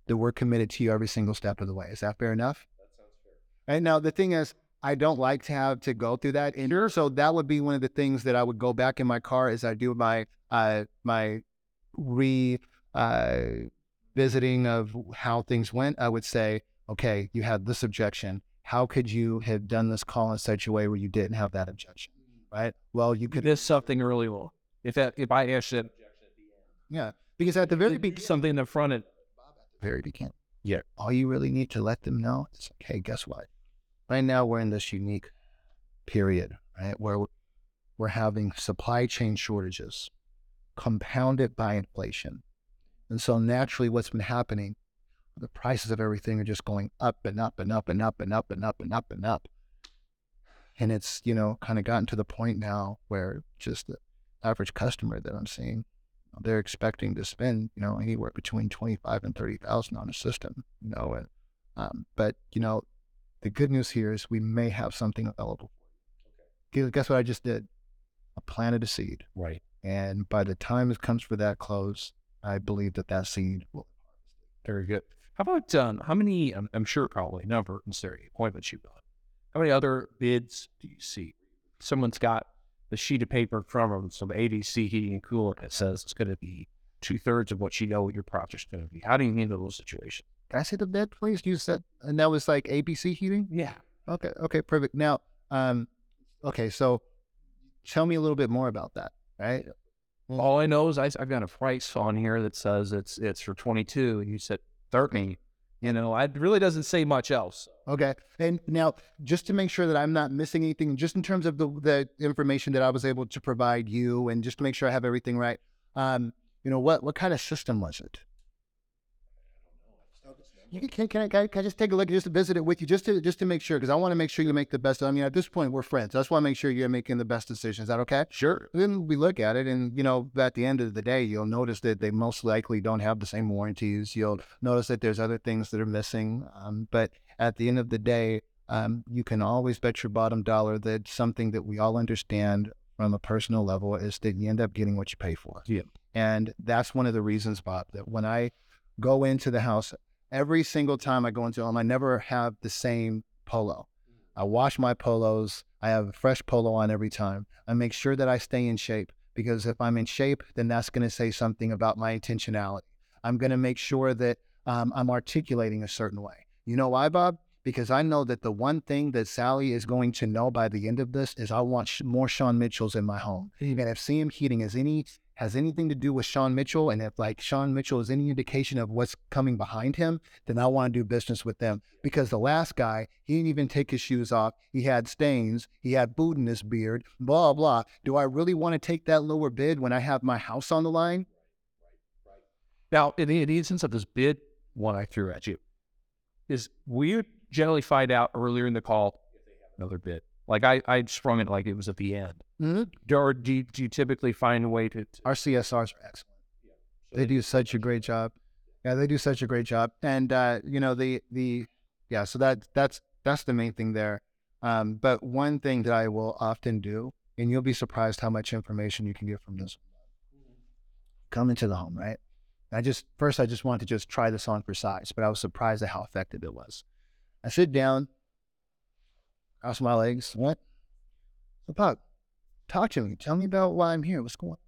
S3: that we're committed to you every single step of the way. Is that fair enough? That sounds fair. And now the thing is, I don't like to have to go through that. And sure. so that would be one of the things that I would go back in my car as I do my uh, my re uh, visiting of how things went. I would say, okay, you had this objection. How could you have done this call in such a way where you didn't have that objection? Right. Well, you could
S2: miss something early on. If that, if I asked it,
S3: yeah, because at the very beginning,
S2: something in the front end,
S3: very beginning.
S2: Yeah.
S3: All you really need to let them know is, okay, guess what? right now we're in this unique period, right, where we're having supply chain shortages compounded by inflation. And so naturally what's been happening, the prices of everything are just going up and up and up and up and up and up and up and up. And it's, you know, kind of gotten to the point now where just the average customer that I'm seeing, they're expecting to spend, you know, anywhere between 25 and 30,000 on a system, you know, and, um, but, you know, the good news here is we may have something available. Okay. Guess what I just did? I planted a seed.
S2: Right.
S3: And by the time it comes for that close, I believe that that seed will
S2: Very good. How about um, how many? I'm, I'm sure probably number the appointments you've done. How many other bids do you see? Someone's got the sheet of paper from them, some ABC heating and cooling that says it's going to be two thirds of what you know your project's going to be. How do you handle those situations?
S3: Can I say the bed, please? You said, and that was like ABC heating?
S2: Yeah.
S3: Okay. Okay. Perfect. Now, um, okay. So tell me a little bit more about that, right?
S2: All I know is I, have got a price on here that says it's it's for 22 and you said 30. You know, it really doesn't say much else.
S3: Okay. And now, just to make sure that I'm not missing anything, just in terms of the, the information that I was able to provide you and just to make sure I have everything right, um, you know, what, what kind of system was it? Can, can, I, can I just take a look, just to visit it with you, just to just to make sure, because I want to make sure you make the best. I mean, at this point, we're friends. I just want to make sure you're making the best decision. Is that okay?
S2: Sure.
S3: Then we look at it, and you know, at the end of the day, you'll notice that they most likely don't have the same warranties. You'll notice that there's other things that are missing. Um, but at the end of the day, um, you can always bet your bottom dollar that something that we all understand from a personal level is that you end up getting what you pay for.
S2: Yeah.
S3: And that's one of the reasons, Bob, that when I go into the house, every single time I go into home, I never have the same polo. I wash my polos. I have a fresh polo on every time. I make sure that I stay in shape because if I'm in shape, then that's going to say something about my intentionality. I'm going to make sure that um, I'm articulating a certain way. You know why, Bob? Because I know that the one thing that Sally is going to know by the end of this is I want sh- more Sean Mitchells in my home. And if CM Heating has any has anything to do with Sean Mitchell, and if like Sean Mitchell is any indication of what's coming behind him, then I want to do business with them. Because the last guy, he didn't even take his shoes off. He had stains. He had food in his beard. Blah blah. Do I really want to take that lower bid when I have my house on the line?
S2: Now, in the, in the instance of this bid one I threw at you, is we generally find out earlier in the call another bid. Like I, I sprung it like it was at the end.
S3: Mm-hmm.
S2: Or do you, do you typically find a way to? to...
S3: Our CSRs are excellent. Yeah. So they do such a great job. Yeah, they do such a great job. And uh, you know the the yeah. So that that's that's the main thing there. Um, but one thing that I will often do, and you'll be surprised how much information you can get from this. Come into the home, right? I just first I just wanted to just try this on for size, but I was surprised at how effective it was. I sit down, cross my legs. What? So, Pop, talk to me. Tell me about why I'm here. What's going on?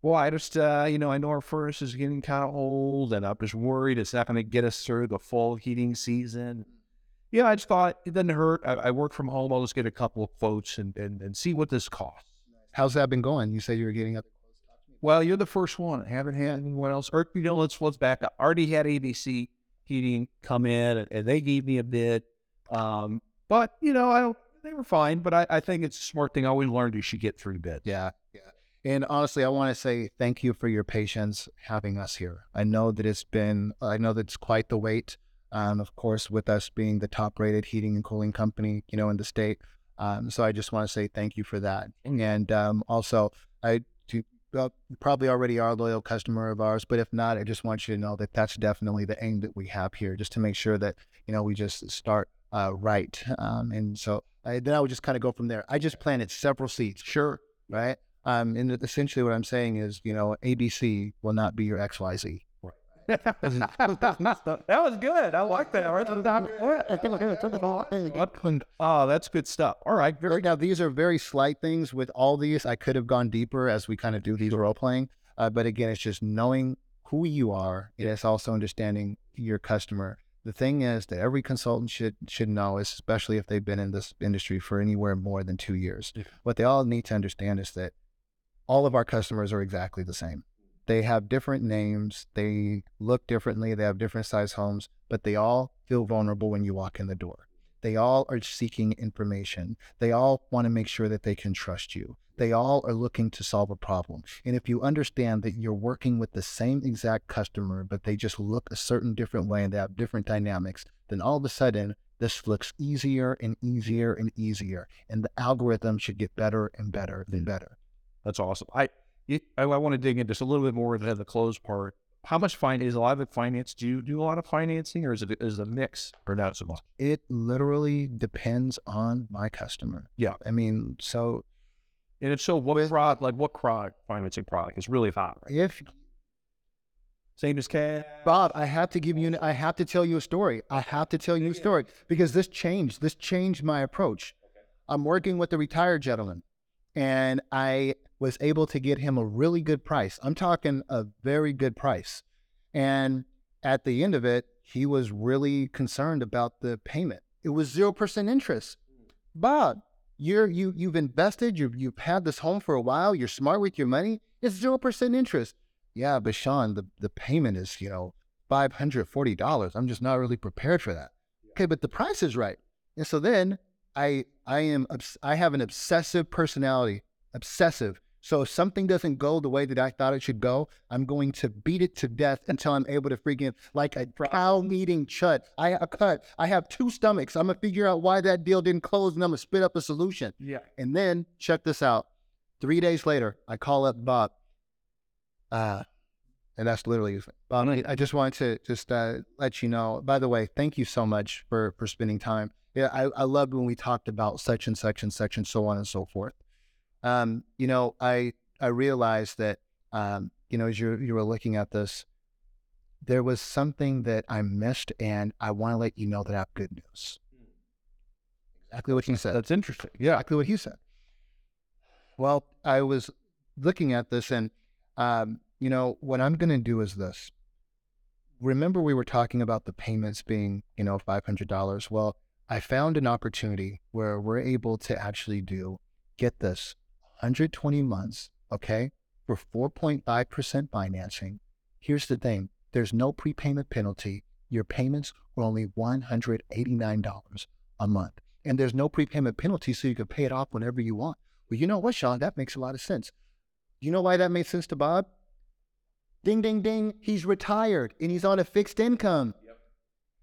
S2: Well, I just, uh, you know, I know our furnace is getting kind of old, and I'm just worried it's not going to get us through the fall heating season. Yeah, I just thought it doesn't hurt. I, I work from home. I'll just get a couple of quotes and, and, and see what this costs.
S3: How's that been going? You said you were getting up.
S2: Well, you're the first one. I haven't had anyone else. Or, you know, let's let's back up. I already had ABC Heating come in, and, and they gave me a bid. Um, but you know, I don't. They were fine. But I, I think it's a smart thing. I always learned you should get through bid.
S3: Yeah, yeah. And honestly, I want to say thank you for your patience having us here. I know that it's been, I know that it's quite the wait. Um, of course, with us being the top-rated heating and cooling company, you know, in the state. Um, so I just want to say thank you for that. And um, also, I do, well, probably already are a loyal customer of ours, but if not, I just want you to know that that's definitely the aim that we have here, just to make sure that you know we just start uh, right. Um, and so I, then I would just kind of go from there. I just planted several seeds. Sure, right. Um, and essentially, what I'm saying is, you know, ABC will not be your XYZ.
S2: that was good. I like that. Oh, that's good stuff. All right.
S3: Right now, these are very slight things. With all these, I could have gone deeper as we kind of do these role playing. Uh, but again, it's just knowing who you are. It is also understanding your customer. The thing is that every consultant should should know, especially if they've been in this industry for anywhere more than two years.
S2: Yeah.
S3: What they all need to understand is that all of our customers are exactly the same. They have different names, they look differently, they have different size homes, but they all feel vulnerable when you walk in the door. They all are seeking information. They all want to make sure that they can trust you. They all are looking to solve a problem. And if you understand that you're working with the same exact customer, but they just look a certain different way and they have different dynamics, then all of a sudden this looks easier and easier and easier. And the algorithm should get better and better and mm. better.
S2: That's awesome. I it, I, I want to dig in just a little bit more into the close part. How much finance is a lot of it finance? Do you do a lot of financing, or is it is it a mix, or not so much?
S3: It literally depends on my customer.
S2: Yeah.
S3: I mean, so
S2: And if so, what product, like what product financing product is really hot? Right?
S3: if
S2: Same as cash.
S3: Bob, I have to give you, I have to tell you a story. I have to tell you a story because this changed. This changed my approach. I'm working with a retired gentleman and I was able to get him a really good price. I'm talking a very good price. And at the end of it, he was really concerned about the payment. It was 0% interest. Hmm. Bob, you're you you've invested, you've you've had this home for a while, you're smart with your money, it's 0% interest. Yeah, but Sean, the, the payment is, you know, $540. I'm just not really prepared for that. Okay, but the price is right. And so then I I am I have an obsessive personality, obsessive. So if something doesn't go the way that I thought it should go, I'm going to beat it to death until I'm able to freaking like a cow eating chut. I a cut. I have two stomachs. I'm gonna figure out why that deal didn't close, and I'm gonna spit up a solution.
S2: Yeah.
S3: And then check this out. Three days later, I call up Bob. Uh, and that's literally his name. Bob. I- I just wanted to just uh, let you know. By the way, thank you so much for for spending time. Yeah, I, I loved when we talked about such and such and such and so on and so forth. Um, you know, I I realized that um, you know, as you you were looking at this, there was something that I missed, and I want to let you know that I have good news. Exactly what you said
S2: That's interesting. Yeah.
S3: exactly what he said. Well, I was looking at this, and um, you know what I'm going to do is this. Remember, we were talking about the payments being, you know, five hundred dollars. Well, I found an opportunity where we're able to actually do, get this, 120 months, okay, for 4.5 percent financing. Here's the thing: there's no prepayment penalty. Your payments are only 189 dollars a month and there's no prepayment penalty, so you can pay it off whenever you want. Well, you know what, Sean? That makes a lot of sense. You know why that made sense to Bob? Ding, ding, ding. He's retired and he's on a fixed income.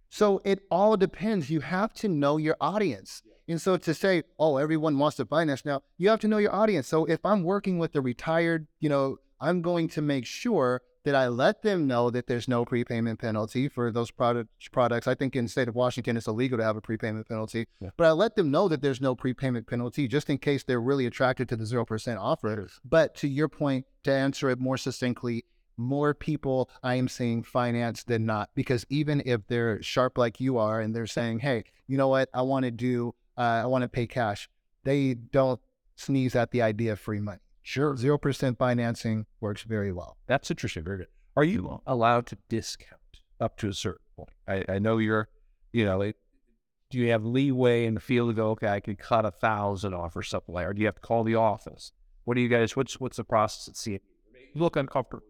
S3: So it all depends. You have to know your audience. And so to say, oh, everyone wants to finance now, you have to know your audience. So if I'm working with a retired, you know, I'm going to make sure that I let them know that there's no prepayment penalty for those product, products. I think in the state of Washington, it's illegal to have a prepayment penalty,
S2: Yeah.
S3: but I let them know that there's no prepayment penalty just in case they're really attracted to the 0% offer. But to your point, to answer it more succinctly, more people I am seeing finance than not because even if they're sharp like you are and they're saying, hey, you know what, I want to do, uh, I want to pay cash, they don't sneeze at the idea of free money.
S2: Sure.
S3: Zero percent financing works very well.
S2: That's interesting. Very good. Are you allowed to discount up to a certain point? I, I know you're, you know, it, do you have leeway in the field to go, okay, I could cut a thousand off or something like, or do you have to call the office? What do you guys, what's, what's the process at CME? You look uncomfortable.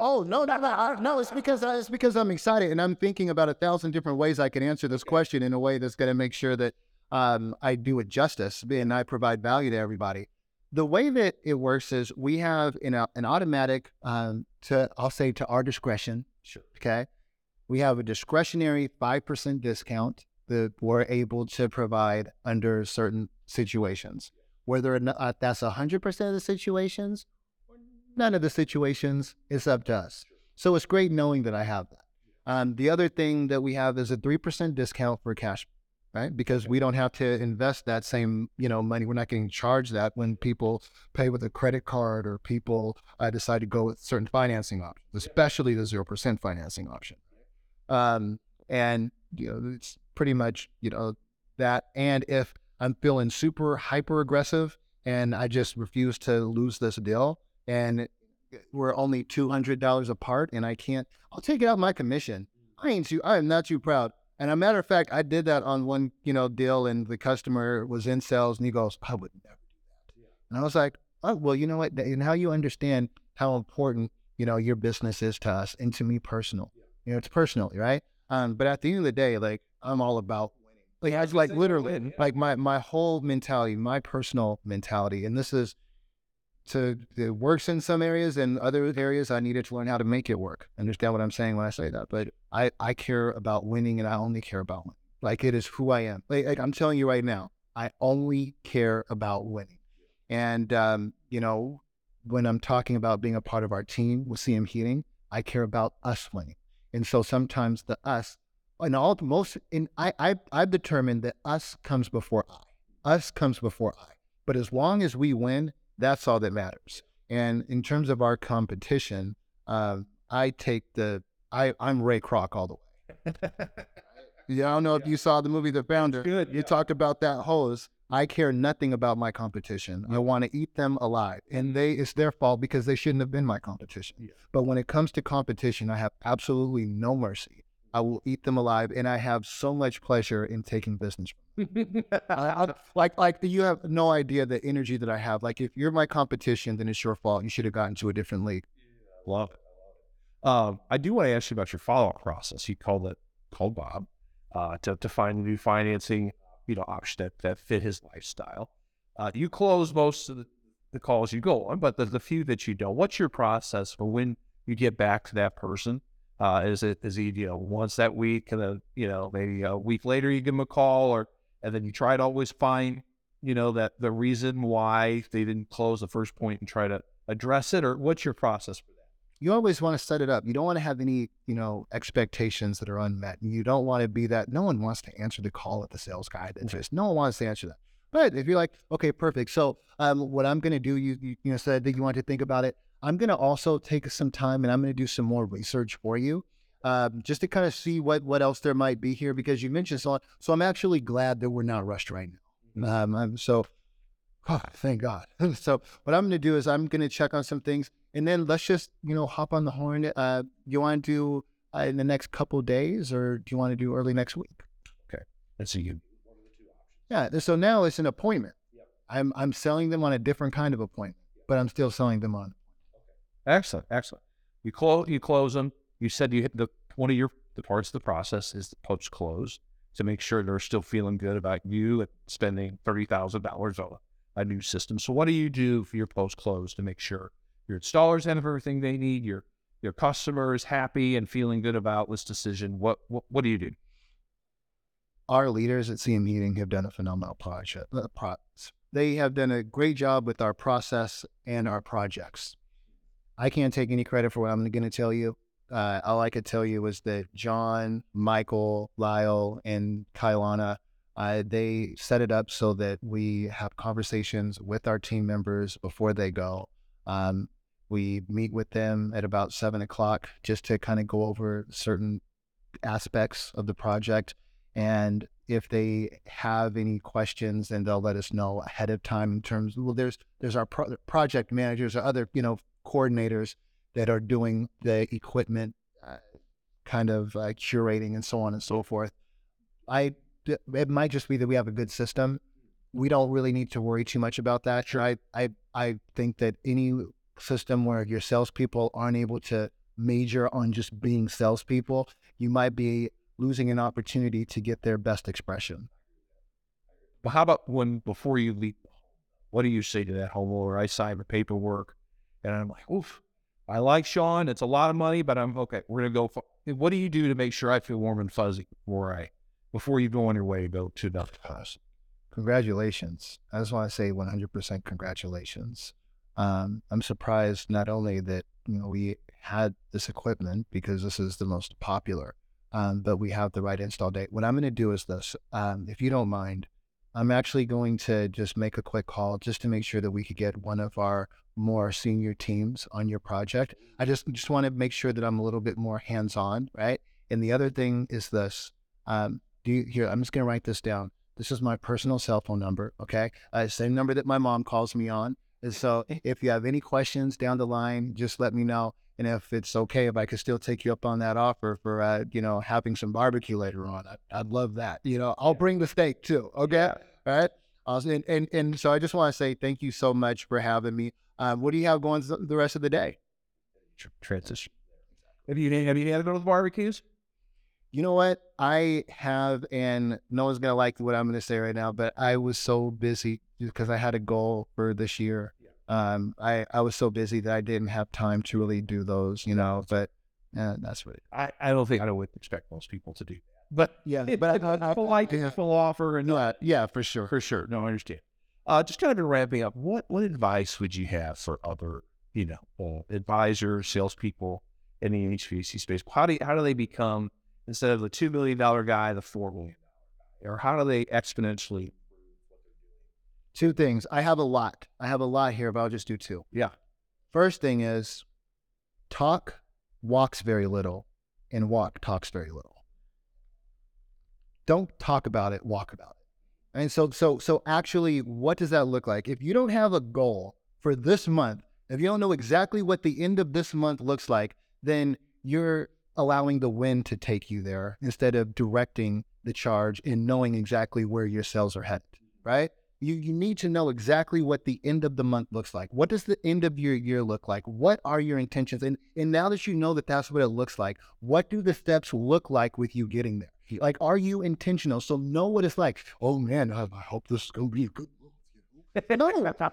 S3: Oh no, no, no, no! It's because uh, it's because I'm excited and I'm thinking about a thousand different ways I can answer this question in a way that's going to make sure that um, I do it justice and I provide value to everybody. The way that it works is we have an, uh, an automatic um, to I'll say to our discretion.
S2: Sure.
S3: Okay, we have a discretionary five percent discount that we're able to provide under certain situations. Whether or not uh, that's hundred percent of the situations none of the situations it's up to us. So it's great knowing that i have that. Um, the other thing that we have is a 3% discount for cash right? Because we don't have to invest that same you know money. We're not getting charged that when people pay with a credit card or people uh, decide to go with certain financing options especially the 0% financing option. Um, and you know it's pretty much you know that. And if i'm feeling super hyper aggressive and i just refuse to lose this deal and we're only two hundred dollars apart, and I can't. I'll take it out my commission. I ain't too. I am not too proud. And a matter of fact, I did that on one you know deal, and the customer was in sales, and he goes, "I would never do that." And I was like, "Oh, well, you know what? And how you understand how important you know your business is to us and to me personal. You know, it's personal, right? Um, but at the end of the day, like I'm all about winning. Like I like literally, like my my whole mentality, my personal mentality, and this is to it works in some areas and other areas I needed to learn how to make it work. Understand what I'm saying when I say that. But I, I care about winning and I only care about winning. Like it is who I am. Like, like I'm telling you right now, I only care about winning. And um, you know, when I'm talking about being a part of our team with CM Heating, I care about us winning. And so sometimes the us and all most in I, I I've determined that us comes before I. Us comes before I. But as long as we win, that's all that matters. And in terms of our competition, uh, I take the I I'm Ray Kroc all the way. yeah, I don't know if you saw the movie The Founder.
S2: Good,
S3: You talked about that hose. I care nothing about my competition. I want to eat them alive, and they it's their fault because they shouldn't have been my competition.
S2: Yeah.
S3: But when it comes to competition, I have absolutely no mercy. I will eat them alive, and I have so much pleasure in taking business. I, I, like, like you have no idea the energy that I have. Like, if you're my competition, then it's your fault. You should have gotten to a different league.
S2: Love it. Um, I do want to ask you about your follow-up process. You called it called Bob uh, to to find a new financing, you know, option that, that fit his lifestyle. Uh, you close most of the, the calls you go on, but the, the few that you don't. What's your process for when you get back to that person? Uh, is it is he you know once that week and then you know maybe a week later you give him a call or and then you try to always find you know that the reason why they didn't close the first point and try to address it or what's your process for that?
S3: You always want to set it up. You don't want to have any, you know, expectations that are unmet. And you don't want to be that. No one wants to answer the call at the sales guy. That's just no one wants to answer that. But if you're like, okay, perfect. So, um, what I'm going to do, you, you you know said that you want to think about it. I'm going to also take some time and I'm going to do some more research for you, um, just to kind of see what what else there might be here because you mentioned so. So I'm actually glad that we're not rushed right now. Um, I'm so, oh, thank God. so what I'm going to do is I'm going to check on some things and then let's just you know hop on the horn. Uh, you want to do uh, in the next couple days or do you want to do early next week? Okay.
S2: And so you
S3: Yeah. So now it's an appointment. I'm I'm selling them on a different kind of appointment, but I'm still selling them on.
S2: Excellent, excellent. You close you close them. You said you hit the one of your the parts of the process is the post close to make sure they're still feeling good about you and spending thirty thousand dollars on a, new system. So what do you do for your post close to make sure your installers have everything they need, your your customer is happy and feeling good about this decision? What what, what do you do?
S3: Our leaders at CM Heating have done a phenomenal project. Uh, they have done a great job with our process and our projects. I can't take any credit for what I'm going to tell you. Uh, all I could tell you was that John, Michael, Lyle, and Kailana, uh, they set it up so that we have conversations with our team members before they go. Um, We meet with them at about seven o'clock just to kind of go over certain aspects of the project. And if they have any questions, then they'll let us know ahead of time in terms. Well, there's there's our pro- project managers or other you know coordinators that are doing the equipment uh, kind of uh, curating and so on and so forth. I it might just be that we have a good system. We don't really need to worry too much about that. Sure. I I I think that any system where your salespeople aren't able to major on just being salespeople, you might be losing an opportunity to get their best expression.
S2: But how about when before you leave? What do you say to that homeowner? I sign the paperwork, and I'm like, oof. I like Sean. It's a lot of money, but I'm okay. We're gonna go. What do you do to make sure I feel warm and fuzzy before I before you go on your way to go to the house?
S3: Congratulations. I just want to say 100% congratulations. Um, I'm surprised not only that you know we had this equipment because this is the most popular, um, but we have the right install date. What I'm going to do is this, um, if you don't mind, I'm actually going to just make a quick call just to make sure that we could get one of our more senior teams on your project. I just just want to make sure that I'm a little bit more hands on, right? And the other thing is this. Um, do you here? I'm just going to write this down. This is my personal cell phone number. Okay, uh, same number that my mom calls me on. And so, if you have any questions down the line, just let me know. And if it's okay, if I could still take you up on that offer for, uh, you know, having some barbecue later on, I, would love that. You know, I'll bring the steak too. Okay, yeah. all right. Awesome. And, and and so I just want to say thank you so much for having me. Um, what do you have going the rest of the day?
S2: Transition. Have you have you had those barbecues?
S3: You know what? I have, and no one's gonna like what I'm gonna say right now, but I was so busy because I had a goal for this year. Um, I I was so busy that I didn't have time to really do those, you know. But yeah, that's what
S2: I I don't think I would expect most people to do.
S3: But yeah,
S2: it, but I, I, polite, yeah. full offer, and
S3: yeah, yeah, for sure,
S2: for sure. No, I understand. Uh, just kind of ramping up. What what advice would you have for other, you know, uh, advisors, salespeople in the HVAC space? How do you, how do they become instead of the two million dollar guy, the four million dollar guy, or how do they exponentially?
S3: Two things. I have a lot. I have a lot here, but I'll just do two.
S2: Yeah.
S3: First thing is, talk walks very little, and walk talks very little. Don't talk about it. Walk about it. And so, so, so actually, what does that look like? If you don't have a goal for this month, if you don't know exactly what the end of this month looks like, then you're allowing the wind to take you there instead of directing the charge and knowing exactly where your sales are headed, right? You, you need to know exactly what the end of the month looks like. What does the end of your year look like? What are your intentions? And, and now that you know that that's what it looks like, what do the steps look like with you getting there? Like, are you intentional? So know what it's like. Oh man, I, I hope this is gonna be a good no,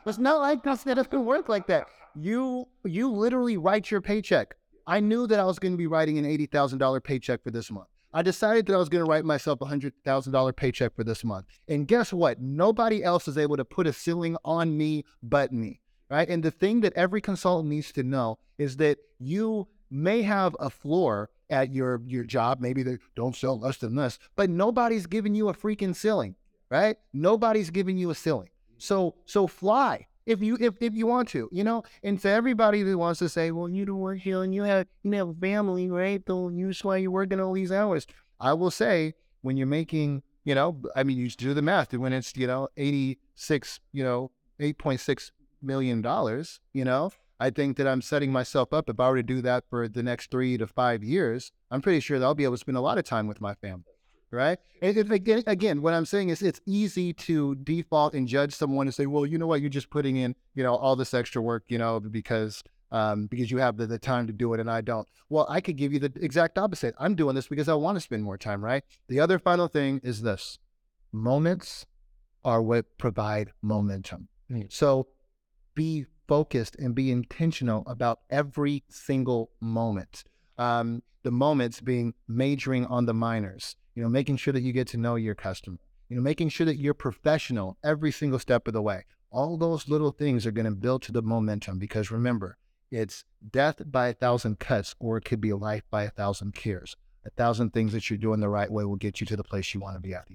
S3: it's not like that's that it's gonna work like that. You you literally write your paycheck. I knew that I was gonna be writing an eighty thousand dollar paycheck for this month. I decided that I was going to write myself a hundred thousand dollar paycheck for this month. And guess what? Nobody else is able to put a ceiling on me but me. Right. And the thing that every consultant needs to know is that you may have a floor at your your job. Maybe they don't sell less than this, but nobody's giving you a freaking ceiling, right? Nobody's giving you a ceiling. So so fly if you if, if you want to, you know. And to everybody who wants to say, well, you don't work here and you have you have a family, right? So that's why you're working all these hours. I will say when you're making, you know, I mean, you do the math. When it's you know eighty six, you know, eight point six million dollars, you know, I think that I'm setting myself up. If I were to do that for the next three to five years, I'm pretty sure that I'll be able to spend a lot of time with my family. Right. And if, again, again, what I'm saying is it's easy to default and judge someone and say, well, you know what, you're just putting in, you know, all this extra work, you know, because um, because you have the, the time to do it and I don't. Well, I could give you the exact opposite. I'm doing this because I want to spend more time, right? The other final thing is this moments are what provide momentum. Mm. So be focused and be intentional about every single moment. Um, the moments being majoring on the minors, you know, making sure that you get to know your customer, you know, making sure that you're professional every single step of the way. All those little things are going to build to the momentum because remember, it's death by a thousand cuts, or it could be life by a thousand cares. A thousand things that you're doing the right way will get you to the place you want to be at